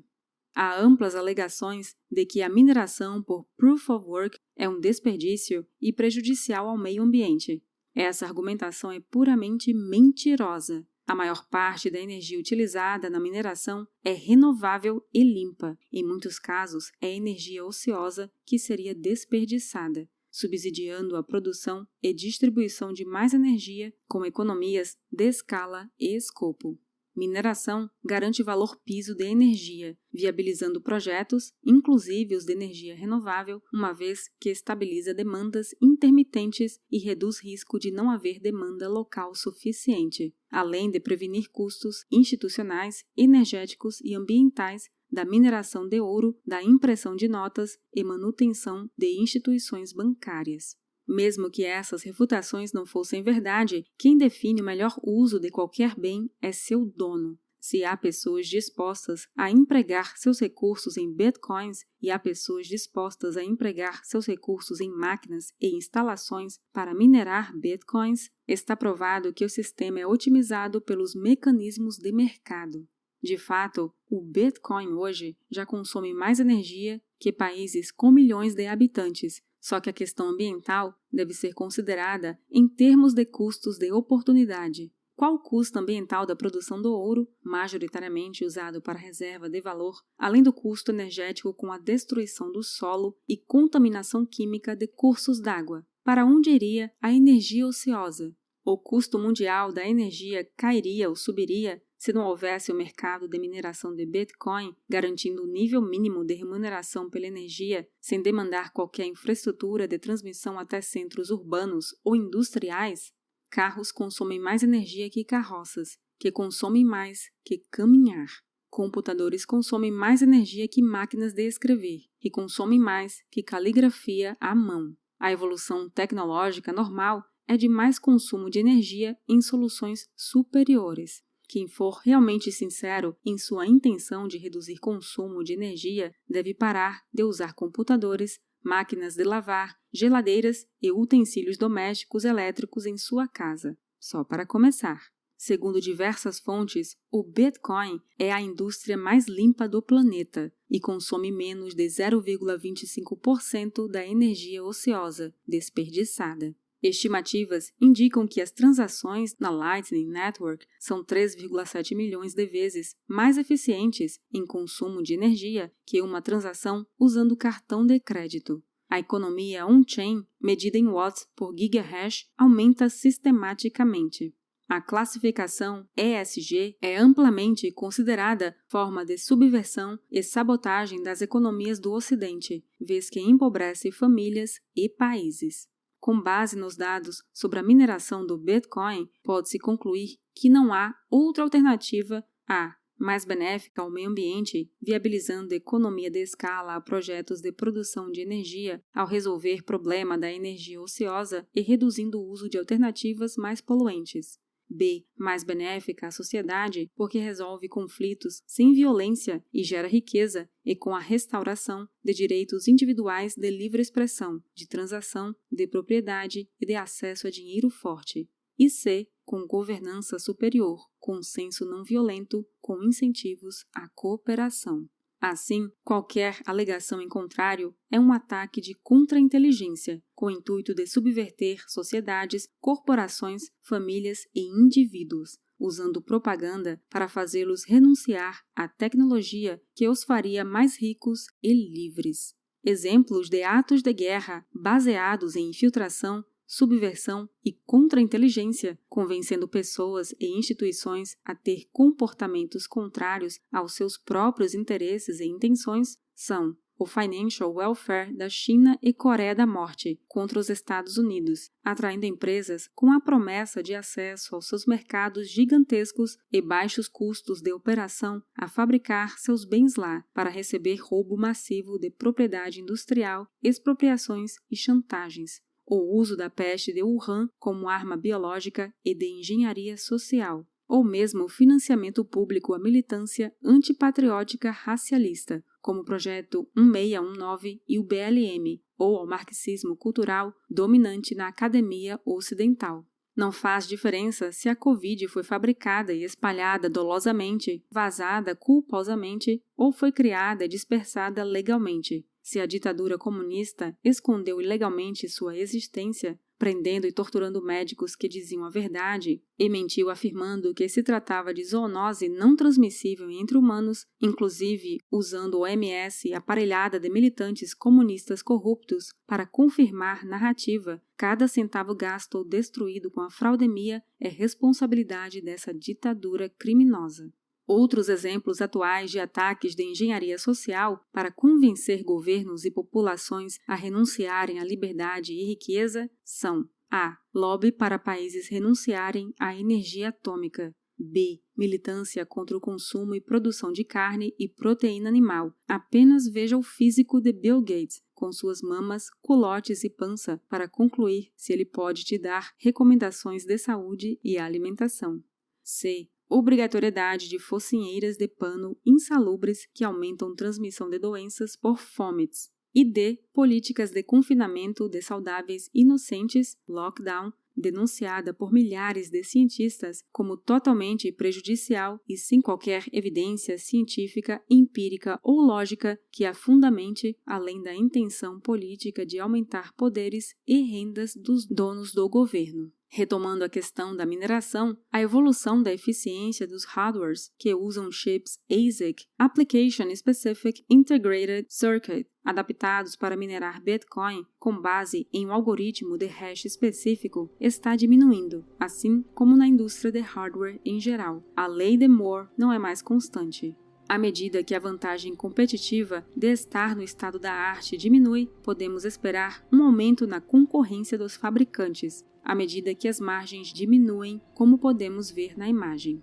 Há amplas alegações de que a mineração por proof of work é um desperdício e prejudicial ao meio ambiente. Essa argumentação é puramente mentirosa. A maior parte da energia utilizada na mineração é renovável e limpa. Em muitos casos, é energia ociosa que seria desperdiçada, subsidiando a produção e distribuição de mais energia com economias de escala e escopo. Mineração garante valor piso de energia, viabilizando projetos, inclusive os de energia renovável, uma vez que estabiliza demandas intermitentes e reduz risco de não haver demanda local suficiente, além de prevenir custos institucionais, energéticos e ambientais da mineração de ouro, da impressão de notas e manutenção de instituições bancárias. Mesmo que essas refutações não fossem verdade, quem define o melhor uso de qualquer bem é seu dono. Se há pessoas dispostas a empregar seus recursos em bitcoins e há pessoas dispostas a empregar seus recursos em máquinas e instalações para minerar bitcoins, está provado que o sistema é otimizado pelos mecanismos de mercado. De fato, o Bitcoin hoje já consome mais energia que países com milhões de habitantes, só que a questão ambiental deve ser considerada em termos de custos de oportunidade. Qual o custo ambiental da produção do ouro, majoritariamente usado para reserva de valor, além do custo energético com a destruição do solo e contaminação química de cursos d'água? Para onde iria a energia ociosa? O custo mundial da energia cairia ou subiria se não houvesse o mercado de mineração de Bitcoin garantindo o nível mínimo de remuneração pela energia, sem demandar qualquer infraestrutura de transmissão até centros urbanos ou industriais, carros consomem mais energia que carroças, que consomem mais que caminhar. Computadores consomem mais energia que máquinas de escrever, que consomem mais que caligrafia à mão. A evolução tecnológica normal é de mais consumo de energia em soluções superiores. Quem for realmente sincero em sua intenção de reduzir consumo de energia deve parar de usar computadores, máquinas de lavar, geladeiras e utensílios domésticos elétricos em sua casa. Só para começar. Segundo diversas fontes, o Bitcoin é a indústria mais limpa do planeta e consome menos de 0,25% da energia ociosa desperdiçada. Estimativas indicam que as transações na Lightning Network são 3,7 milhões de vezes mais eficientes em consumo de energia que uma transação usando cartão de crédito. A economia on-chain, medida em watts por gigahash, aumenta sistematicamente. A classificação ESG é amplamente considerada forma de subversão e sabotagem das economias do Ocidente, vez que empobrece famílias e países. Com base nos dados sobre a mineração do Bitcoin, pode-se concluir que não há outra alternativa a mais benéfica ao meio ambiente, viabilizando economia de escala a projetos de produção de energia ao resolver problema da energia ociosa e reduzindo o uso de alternativas mais poluentes. B. Mais benéfica à sociedade porque resolve conflitos sem violência e gera riqueza, e com a restauração de direitos individuais de livre expressão, de transação, de propriedade e de acesso a dinheiro forte. E C. Com governança superior, consenso não violento, com incentivos à cooperação. Assim, qualquer alegação em contrário é um ataque de contra-inteligência, com o intuito de subverter sociedades, corporações, famílias e indivíduos, usando propaganda para fazê-los renunciar à tecnologia que os faria mais ricos e livres. exemplos de atos de guerra baseados em infiltração, subversão e contra-inteligência, convencendo pessoas e instituições a ter comportamentos contrários aos seus próprios interesses e intenções, são o Financial Welfare da China e Coreia da Morte contra os Estados Unidos, atraindo empresas com a promessa de acesso aos seus mercados gigantescos e baixos custos de operação a fabricar seus bens lá para receber roubo massivo de propriedade industrial, expropriações e chantagens. O uso da peste de Wuhan como arma biológica e de engenharia social ou mesmo o financiamento público à militância antipatriótica racialista, como o projeto 1619 e o BLM, ou ao marxismo cultural dominante na academia ocidental. Não faz diferença se a Covid foi fabricada e espalhada dolosamente, vazada culposamente ou foi criada e dispersada legalmente. Se a ditadura comunista escondeu ilegalmente sua existência, prendendo e torturando médicos que diziam a verdade, e mentiu afirmando que se tratava de zoonose não transmissível entre humanos, inclusive usando o MS aparelhada de militantes comunistas corruptos para confirmar narrativa. Cada centavo gasto ou destruído com a fraudemia é responsabilidade dessa ditadura criminosa. Outros exemplos atuais de ataques de engenharia social para convencer governos e populações a renunciarem à liberdade e riqueza são: a. Lobby para países renunciarem à energia atômica. B. Militância contra o consumo e produção de carne e proteína animal. Apenas veja o físico de Bill Gates, com suas mamas, culotes e pança, para concluir se ele pode te dar recomendações de saúde e alimentação. C obrigatoriedade de focinheiras de pano insalubres que aumentam transmissão de doenças por fomites, e D. Políticas de confinamento de saudáveis inocentes, lockdown, denunciada por milhares de cientistas como totalmente prejudicial e sem qualquer evidência científica, empírica ou lógica que a fundamente, além da intenção política de aumentar poderes e rendas dos donos do governo. Retomando a questão da mineração, a evolução da eficiência dos hardwares que usam chips ASIC, Application Specific Integrated Circuit, adaptados para minerar Bitcoin com base em um algoritmo de hash específico, está diminuindo, assim como na indústria de hardware em geral. A lei de Moore não é mais constante. À medida que a vantagem competitiva de estar no estado da arte diminui, podemos esperar um aumento na concorrência dos fabricantes, à medida que as margens diminuem, como podemos ver na imagem.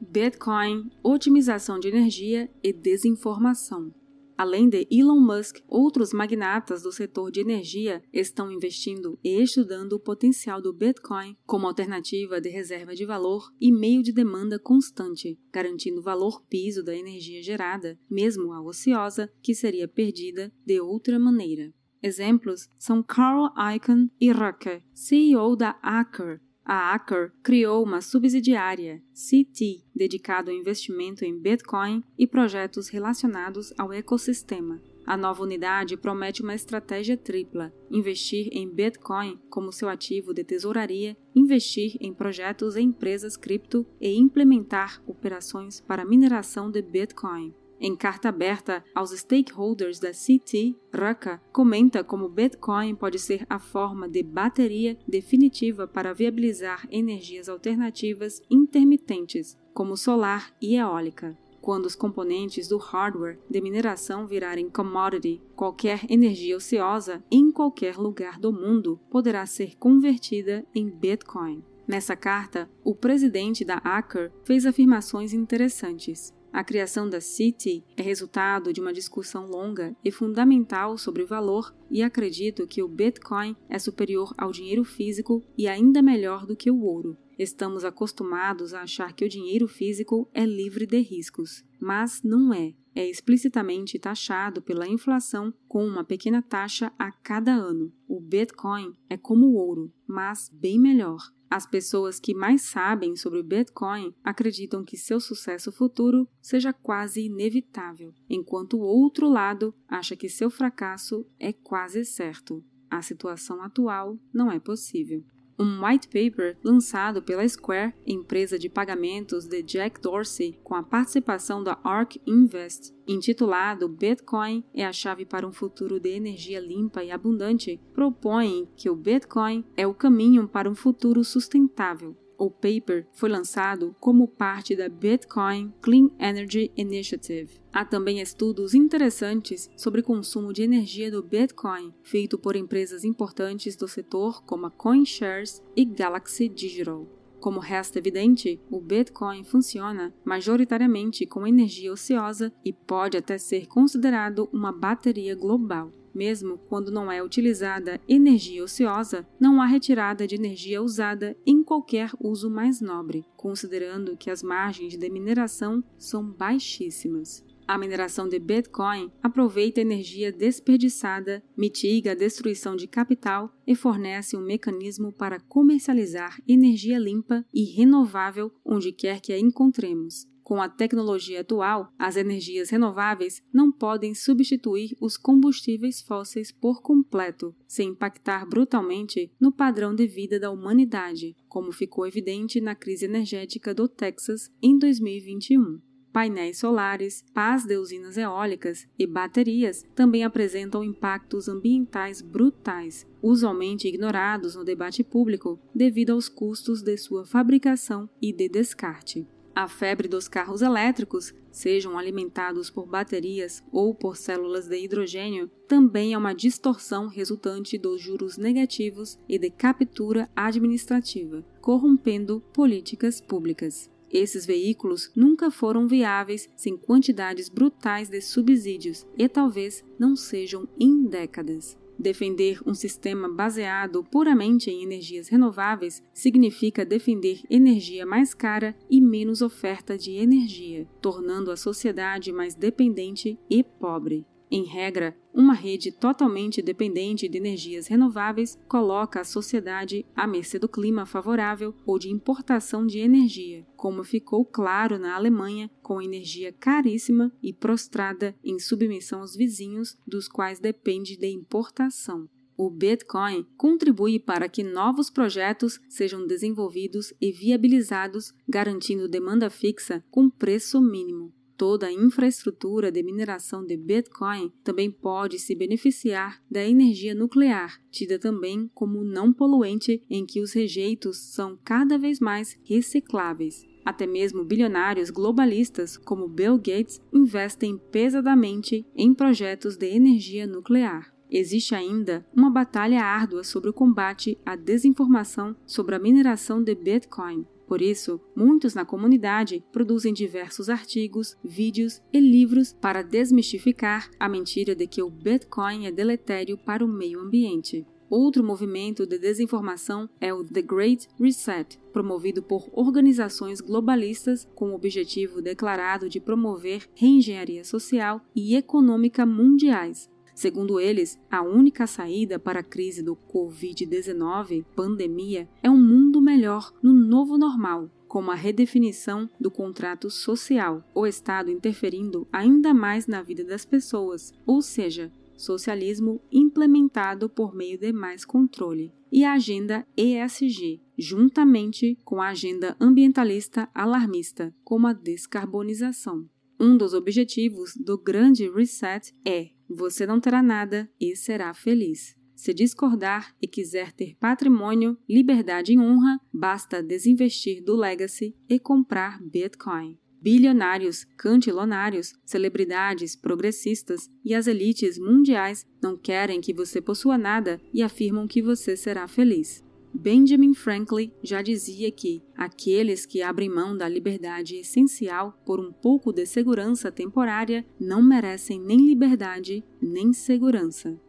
Bitcoin, otimização de energia e desinformação. Além de Elon Musk, outros magnatas do setor de energia estão investindo e estudando o potencial do Bitcoin como alternativa de reserva de valor e meio de demanda constante, garantindo o valor piso da energia gerada, mesmo a ociosa, que seria perdida de outra maneira. Exemplos são Carl Icahn e Rucker, CEO da Aker. A Aker criou uma subsidiária, CT, dedicado ao investimento em Bitcoin e projetos relacionados ao ecossistema. A nova unidade promete uma estratégia tripla: investir em Bitcoin como seu ativo de tesouraria, investir em projetos e empresas cripto e implementar operações para mineração de Bitcoin. Em carta aberta aos stakeholders da CT, Raka comenta como Bitcoin pode ser a forma de bateria definitiva para viabilizar energias alternativas intermitentes, como solar e eólica. Quando os componentes do hardware de mineração virarem commodity, qualquer energia ociosa em qualquer lugar do mundo poderá ser convertida em Bitcoin. Nessa carta, o presidente da Aker fez afirmações interessantes. A criação da City é resultado de uma discussão longa e fundamental sobre o valor, e acredito que o Bitcoin é superior ao dinheiro físico e ainda melhor do que o ouro. Estamos acostumados a achar que o dinheiro físico é livre de riscos, mas não é. É explicitamente taxado pela inflação com uma pequena taxa a cada ano. O Bitcoin é como o ouro, mas bem melhor. As pessoas que mais sabem sobre o Bitcoin acreditam que seu sucesso futuro seja quase inevitável, enquanto o outro lado acha que seu fracasso é quase certo. A situação atual não é possível. Um white paper lançado pela Square, empresa de pagamentos de Jack Dorsey, com a participação da ARK Invest, intitulado Bitcoin é a chave para um futuro de energia limpa e abundante, propõe que o Bitcoin é o caminho para um futuro sustentável. O paper foi lançado como parte da Bitcoin Clean Energy Initiative. Há também estudos interessantes sobre consumo de energia do Bitcoin, feito por empresas importantes do setor como a CoinShares e Galaxy Digital. Como resta evidente, o Bitcoin funciona majoritariamente com energia ociosa e pode até ser considerado uma bateria global. Mesmo quando não é utilizada energia ociosa, não há retirada de energia usada em qualquer uso mais nobre, considerando que as margens de mineração são baixíssimas. A mineração de Bitcoin aproveita a energia desperdiçada, mitiga a destruição de capital e fornece um mecanismo para comercializar energia limpa e renovável onde quer que a encontremos. Com a tecnologia atual, as energias renováveis não podem substituir os combustíveis fósseis por completo, sem impactar brutalmente no padrão de vida da humanidade, como ficou evidente na crise energética do Texas em 2021 painéis solares, pás de usinas eólicas e baterias também apresentam impactos ambientais brutais, usualmente ignorados no debate público devido aos custos de sua fabricação e de descarte. A febre dos carros elétricos, sejam alimentados por baterias ou por células de hidrogênio, também é uma distorção resultante dos juros negativos e de captura administrativa, corrompendo políticas públicas. Esses veículos nunca foram viáveis sem quantidades brutais de subsídios e talvez não sejam em décadas. Defender um sistema baseado puramente em energias renováveis significa defender energia mais cara e menos oferta de energia, tornando a sociedade mais dependente e pobre. Em regra, uma rede totalmente dependente de energias renováveis coloca a sociedade à mercê do clima favorável ou de importação de energia, como ficou claro na Alemanha, com energia caríssima e prostrada em submissão aos vizinhos, dos quais depende de importação. O Bitcoin contribui para que novos projetos sejam desenvolvidos e viabilizados, garantindo demanda fixa com preço mínimo toda a infraestrutura de mineração de Bitcoin também pode se beneficiar da energia nuclear, tida também como não poluente, em que os rejeitos são cada vez mais recicláveis. Até mesmo bilionários globalistas como Bill Gates investem pesadamente em projetos de energia nuclear. Existe ainda uma batalha árdua sobre o combate à desinformação sobre a mineração de Bitcoin. Por isso, muitos na comunidade produzem diversos artigos, vídeos e livros para desmistificar a mentira de que o Bitcoin é deletério para o meio ambiente. Outro movimento de desinformação é o The Great Reset, promovido por organizações globalistas com o objetivo declarado de promover reengenharia social e econômica mundiais, Segundo eles, a única saída para a crise do Covid-19, pandemia, é um mundo melhor no novo normal, como a redefinição do contrato social, o Estado interferindo ainda mais na vida das pessoas, ou seja, socialismo implementado por meio de mais controle, e a agenda ESG, juntamente com a agenda ambientalista alarmista, como a descarbonização. Um dos objetivos do Grande Reset é você não terá nada e será feliz. Se discordar e quiser ter patrimônio, liberdade e honra, basta desinvestir do Legacy e comprar Bitcoin. Bilionários, cantilonários, celebridades progressistas e as elites mundiais não querem que você possua nada e afirmam que você será feliz. Benjamin Franklin já dizia que aqueles que abrem mão da liberdade essencial por um pouco de segurança temporária não merecem nem liberdade nem segurança.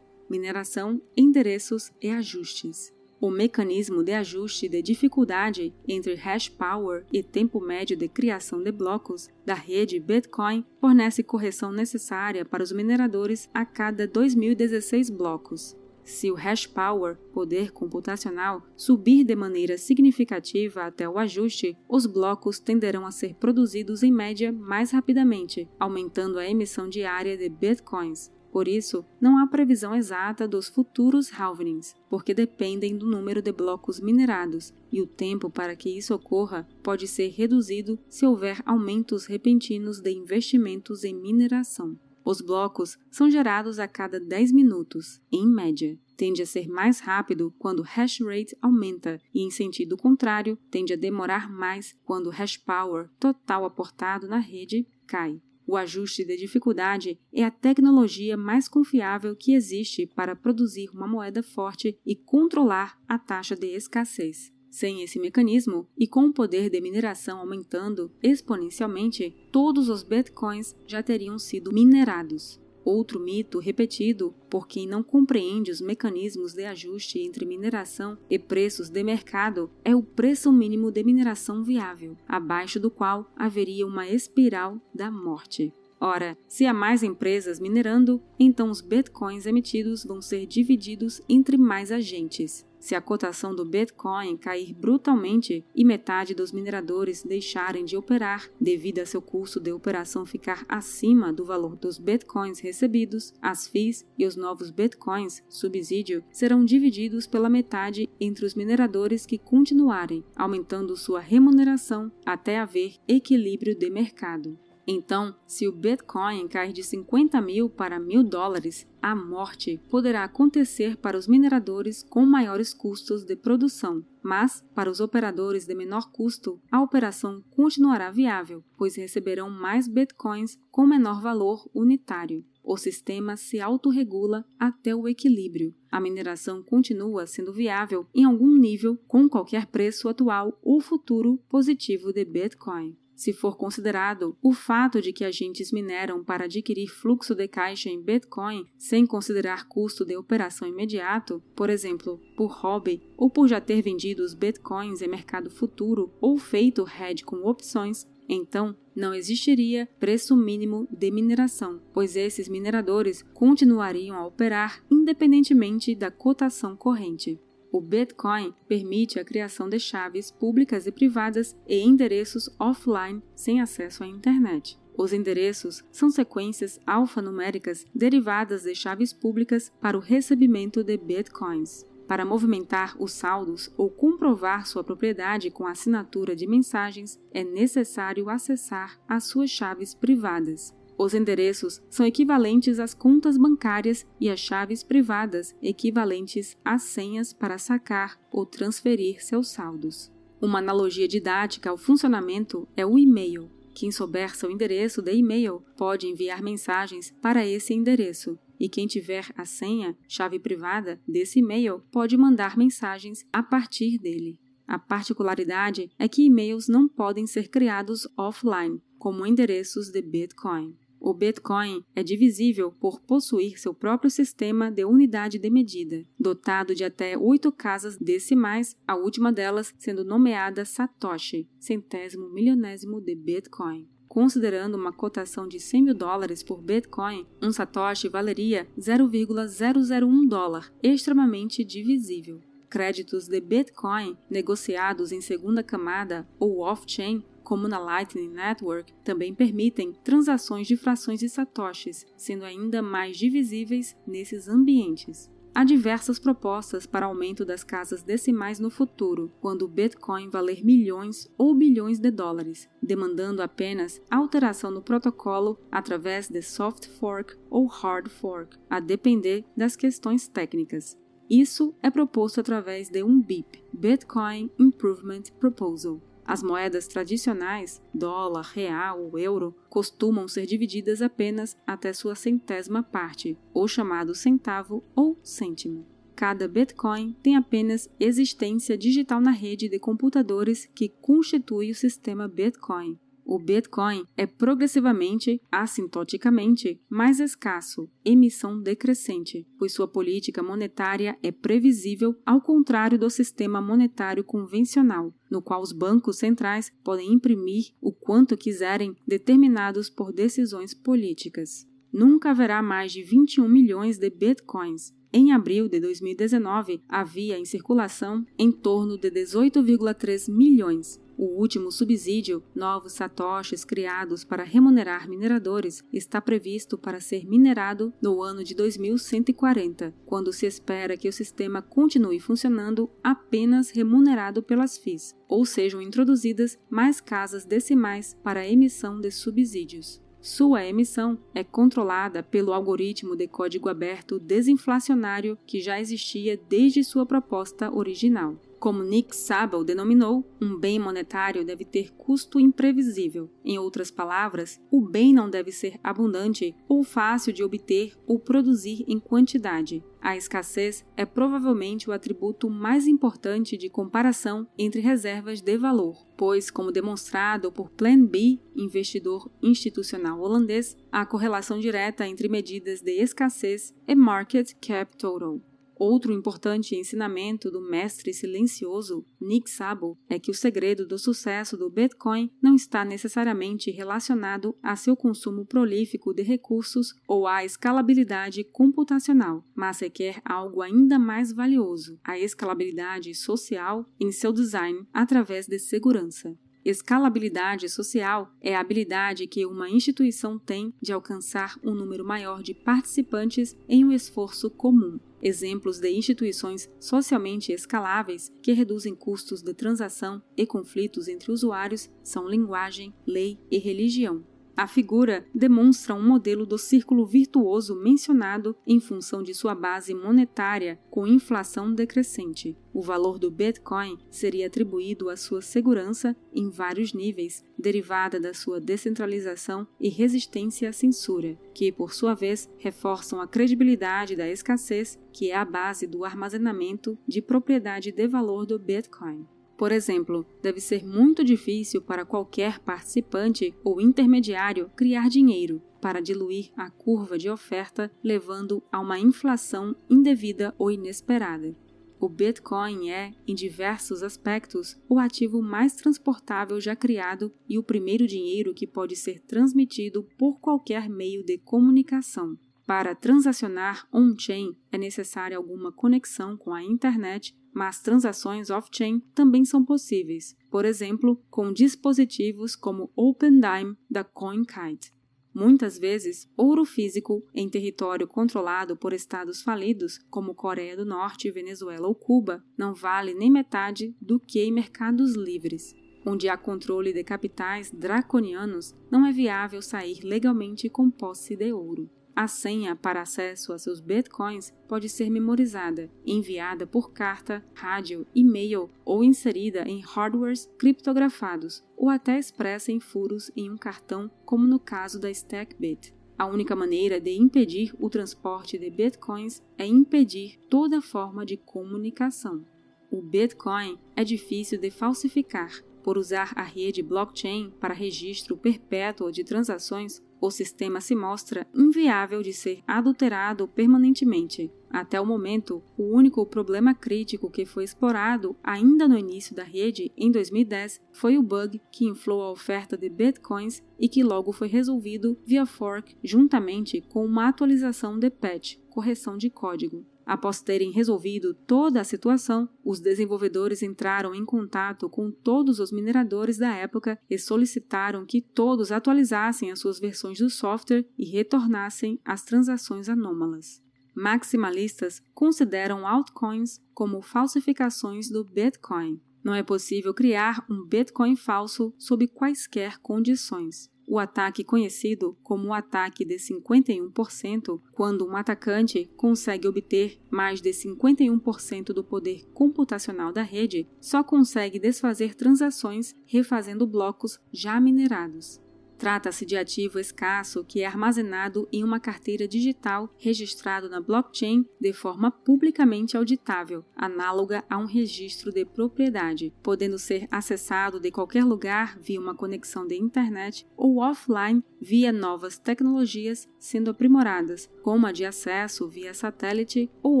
Mineração, endereços e ajustes. O mecanismo de ajuste de dificuldade entre hash power e tempo médio de criação de blocos da rede Bitcoin fornece correção necessária para os mineradores a cada 2016 blocos. Se o hash power, poder computacional, subir de maneira significativa até o ajuste, os blocos tenderão a ser produzidos em média mais rapidamente, aumentando a emissão diária de bitcoins. Por isso, não há previsão exata dos futuros halvenings, porque dependem do número de blocos minerados, e o tempo para que isso ocorra pode ser reduzido se houver aumentos repentinos de investimentos em mineração. Os blocos são gerados a cada 10 minutos, em média. Tende a ser mais rápido quando o hash rate aumenta e, em sentido contrário, tende a demorar mais quando o hash power total aportado na rede cai. O ajuste de dificuldade é a tecnologia mais confiável que existe para produzir uma moeda forte e controlar a taxa de escassez. Sem esse mecanismo e com o poder de mineração aumentando exponencialmente, todos os bitcoins já teriam sido minerados. Outro mito repetido por quem não compreende os mecanismos de ajuste entre mineração e preços de mercado é o preço mínimo de mineração viável, abaixo do qual haveria uma espiral da morte. Ora, se há mais empresas minerando, então os bitcoins emitidos vão ser divididos entre mais agentes. Se a cotação do Bitcoin cair brutalmente e metade dos mineradores deixarem de operar devido a seu custo de operação ficar acima do valor dos Bitcoins recebidos, as FIIs e os novos Bitcoins subsídio serão divididos pela metade entre os mineradores que continuarem, aumentando sua remuneração até haver equilíbrio de mercado. Então, se o Bitcoin cair de 50 mil para mil dólares, a morte poderá acontecer para os mineradores com maiores custos de produção, mas para os operadores de menor custo, a operação continuará viável, pois receberão mais bitcoins com menor valor unitário. O sistema se autorregula até o equilíbrio. A mineração continua sendo viável em algum nível com qualquer preço atual ou futuro positivo de Bitcoin. Se for considerado o fato de que agentes mineram para adquirir fluxo de caixa em Bitcoin sem considerar custo de operação imediato, por exemplo, por hobby ou por já ter vendido os Bitcoins em mercado futuro ou feito hedge com opções, então não existiria preço mínimo de mineração, pois esses mineradores continuariam a operar independentemente da cotação corrente. O Bitcoin permite a criação de chaves públicas e privadas e endereços offline sem acesso à internet. Os endereços são sequências alfanuméricas derivadas de chaves públicas para o recebimento de bitcoins. Para movimentar os saldos ou comprovar sua propriedade com assinatura de mensagens, é necessário acessar as suas chaves privadas. Os endereços são equivalentes às contas bancárias e as chaves privadas equivalentes às senhas para sacar ou transferir seus saldos. Uma analogia didática ao funcionamento é o e-mail. Quem souber seu endereço de e-mail pode enviar mensagens para esse endereço, e quem tiver a senha, chave privada, desse e-mail pode mandar mensagens a partir dele. A particularidade é que e-mails não podem ser criados offline, como endereços de Bitcoin. O Bitcoin é divisível por possuir seu próprio sistema de unidade de medida, dotado de até oito casas decimais, a última delas sendo nomeada Satoshi, centésimo milionésimo de Bitcoin. Considerando uma cotação de 100 mil dólares por Bitcoin, um Satoshi valeria 0,001 dólar, extremamente divisível. Créditos de Bitcoin negociados em segunda camada ou off-chain como na Lightning Network, também permitem transações de frações de satoshis, sendo ainda mais divisíveis nesses ambientes. Há diversas propostas para aumento das casas decimais no futuro, quando o Bitcoin valer milhões ou bilhões de dólares, demandando apenas alteração no protocolo através de soft fork ou hard fork, a depender das questões técnicas. Isso é proposto através de um BIP, Bitcoin Improvement Proposal. As moedas tradicionais, dólar, real ou euro, costumam ser divididas apenas até sua centésima parte, ou chamado centavo ou cêntimo. Cada Bitcoin tem apenas existência digital na rede de computadores que constitui o sistema Bitcoin, o Bitcoin é progressivamente, assintoticamente, mais escasso, emissão decrescente, pois sua política monetária é previsível, ao contrário do sistema monetário convencional, no qual os bancos centrais podem imprimir o quanto quiserem, determinados por decisões políticas. Nunca haverá mais de 21 milhões de bitcoins, em abril de 2019, havia em circulação em torno de 18,3 milhões, O último subsídio, novos satoshis criados para remunerar mineradores, está previsto para ser minerado no ano de 2140, quando se espera que o sistema continue funcionando apenas remunerado pelas FIIs, ou sejam introduzidas mais casas decimais para a emissão de subsídios. Sua emissão é controlada pelo algoritmo de código aberto desinflacionário que já existia desde sua proposta original. Como Nick Szabo denominou, um bem monetário deve ter custo imprevisível. Em outras palavras, o bem não deve ser abundante ou fácil de obter ou produzir em quantidade. A escassez é provavelmente o atributo mais importante de comparação entre reservas de valor, pois, como demonstrado por Plan B, investidor institucional holandês, há correlação direta entre medidas de escassez e market cap total. Outro importante ensinamento do mestre silencioso Nick Szabo é que o segredo do sucesso do Bitcoin não está necessariamente relacionado a seu consumo prolífico de recursos ou à escalabilidade computacional, mas requer algo ainda mais valioso: a escalabilidade social em seu design através de segurança. Escalabilidade social é a habilidade que uma instituição tem de alcançar um número maior de participantes em um esforço comum. Exemplos de instituições socialmente escaláveis que reduzem custos de transação e conflitos entre usuários são linguagem, lei e religião. A figura demonstra um modelo do círculo virtuoso mencionado em função de sua base monetária com inflação decrescente. O valor do Bitcoin seria atribuído à sua segurança em vários níveis, derivada da sua descentralização e resistência à censura, que, por sua vez, reforçam a credibilidade da escassez, que é a base do armazenamento de propriedade de valor do Bitcoin. Por exemplo, deve ser muito difícil para qualquer participante ou intermediário criar dinheiro para diluir a curva de oferta, levando a uma inflação indevida ou inesperada. O Bitcoin é, em diversos aspectos, o ativo mais transportável já criado e o primeiro dinheiro que pode ser transmitido por qualquer meio de comunicação. Para transacionar on-chain é necessária alguma conexão com a internet mas transações off-chain também são possíveis, por exemplo, com dispositivos como OpenDime da CoinKite. Muitas vezes, ouro físico em território controlado por estados falidos, como Coreia do Norte, Venezuela ou Cuba, não vale nem metade do que em mercados livres. Onde há controle de capitais draconianos, não é viável sair legalmente com posse de ouro. A senha para acesso a seus bitcoins pode ser memorizada, enviada por carta, rádio, e-mail ou inserida em hardwares criptografados ou até expressa em furos em um cartão, como no caso da StackBit. A única maneira de impedir o transporte de bitcoins é impedir toda forma de comunicação. O Bitcoin é difícil de falsificar. Por usar a rede blockchain para registro perpétuo de transações, o sistema se mostra inviável de ser adulterado permanentemente. Até o momento, o único problema crítico que foi explorado ainda no início da rede, em 2010, foi o bug que inflou a oferta de bitcoins e que logo foi resolvido via fork juntamente com uma atualização de patch, correção de código. Após terem resolvido toda a situação, os desenvolvedores entraram em contato com todos os mineradores da época e solicitaram que todos atualizassem as suas versões do software e retornassem as transações anômalas. Maximalistas consideram altcoins como falsificações do Bitcoin. Não é possível criar um Bitcoin falso sob quaisquer condições. O ataque conhecido como o ataque de 51%, quando um atacante consegue obter mais de 51% do poder computacional da rede, só consegue desfazer transações refazendo blocos já minerados. Trata-se de ativo escasso que é armazenado em uma carteira digital registrado na blockchain de forma publicamente auditável, análoga a um registro de propriedade, podendo ser acessado de qualquer lugar via uma conexão de internet ou offline via novas tecnologias sendo aprimoradas, como a de acesso via satélite ou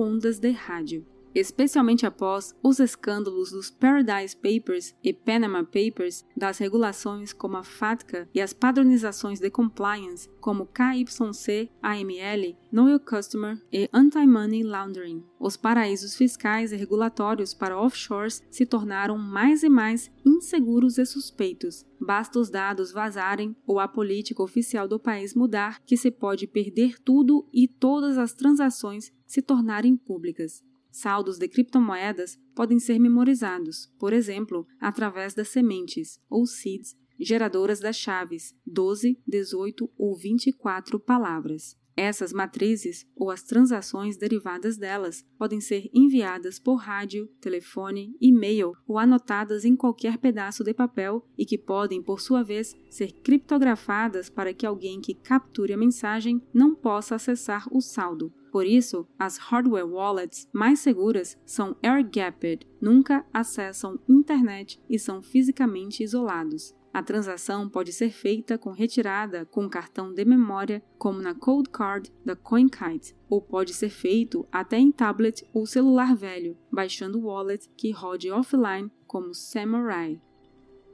ondas de rádio. Especialmente após os escândalos dos Paradise Papers e Panama Papers, das regulações como a FATCA e as padronizações de compliance como KYC, AML, Know Your Customer e Anti-Money Laundering. Os paraísos fiscais e regulatórios para offshores se tornaram mais e mais inseguros e suspeitos. Basta os dados vazarem ou a política oficial do país mudar que se pode perder tudo e todas as transações se tornarem públicas. Saldos de criptomoedas podem ser memorizados, por exemplo, através das sementes, ou seeds, geradoras das chaves 12, 18 ou 24 palavras. Essas matrizes ou as transações derivadas delas podem ser enviadas por rádio, telefone, e-mail ou anotadas em qualquer pedaço de papel e que podem, por sua vez, ser criptografadas para que alguém que capture a mensagem não possa acessar o saldo. Por isso, as hardware wallets mais seguras são air-gapped, nunca acessam internet e são fisicamente isolados. A transação pode ser feita com retirada com cartão de memória, como na Cold Card da CoinKite, ou pode ser feito até em tablet ou celular velho, baixando o wallet que rode offline, como Samurai.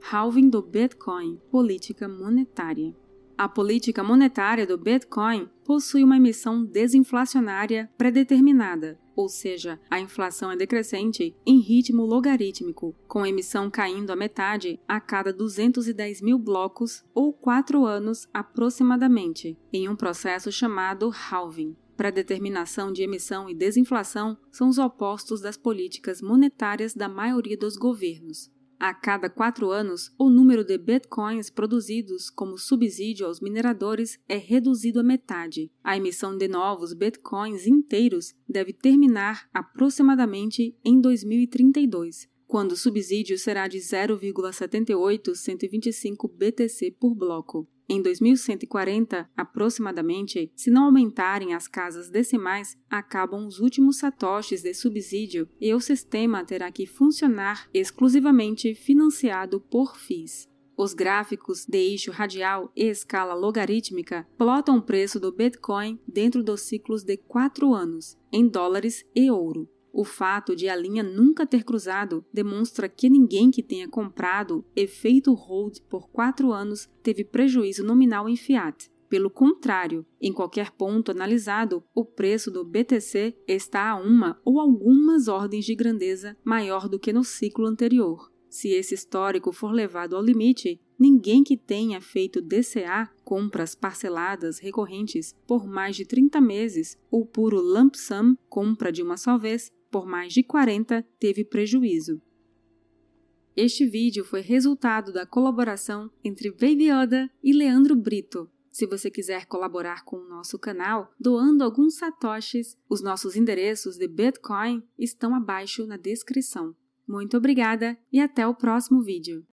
Halving do Bitcoin Política Monetária A política monetária do Bitcoin possui uma emissão desinflacionária predeterminada, ou seja, a inflação é decrescente em ritmo logarítmico, com a emissão caindo a metade a cada 210 mil blocos ou 4 anos aproximadamente, em um processo chamado halving. Predeterminação de emissão e desinflação são os opostos das políticas monetárias da maioria dos governos. A cada quatro anos, o número de bitcoins produzidos como subsídio aos mineradores é reduzido à metade. A emissão de novos bitcoins inteiros deve terminar aproximadamente em 2032, quando o subsídio será de 0,78125 BTC por bloco. Em 2140, aproximadamente, se não aumentarem as casas decimais, acabam os últimos satoshis de subsídio e o sistema terá que funcionar exclusivamente financiado por FIIs. Os gráficos de eixo radial e escala logarítmica plotam o preço do Bitcoin dentro dos ciclos de 4 anos, em dólares e ouro. O fato de a linha nunca ter cruzado demonstra que ninguém que tenha comprado e feito hold por quatro anos teve prejuízo nominal em fiat. Pelo contrário, em qualquer ponto analisado, o preço do BTC está a uma ou algumas ordens de grandeza maior do que no ciclo anterior. Se esse histórico for levado ao limite, ninguém que tenha feito DCA, compras parceladas recorrentes, por mais de 30 meses, ou puro lump sum, compra de uma só vez, por mais de 40, teve prejuízo. Este vídeo foi resultado da colaboração entre Baby Yoda e Leandro Brito. Se você quiser colaborar com o nosso canal doando alguns satoshis, os nossos endereços de Bitcoin estão abaixo na descrição. Muito obrigada e até o próximo vídeo.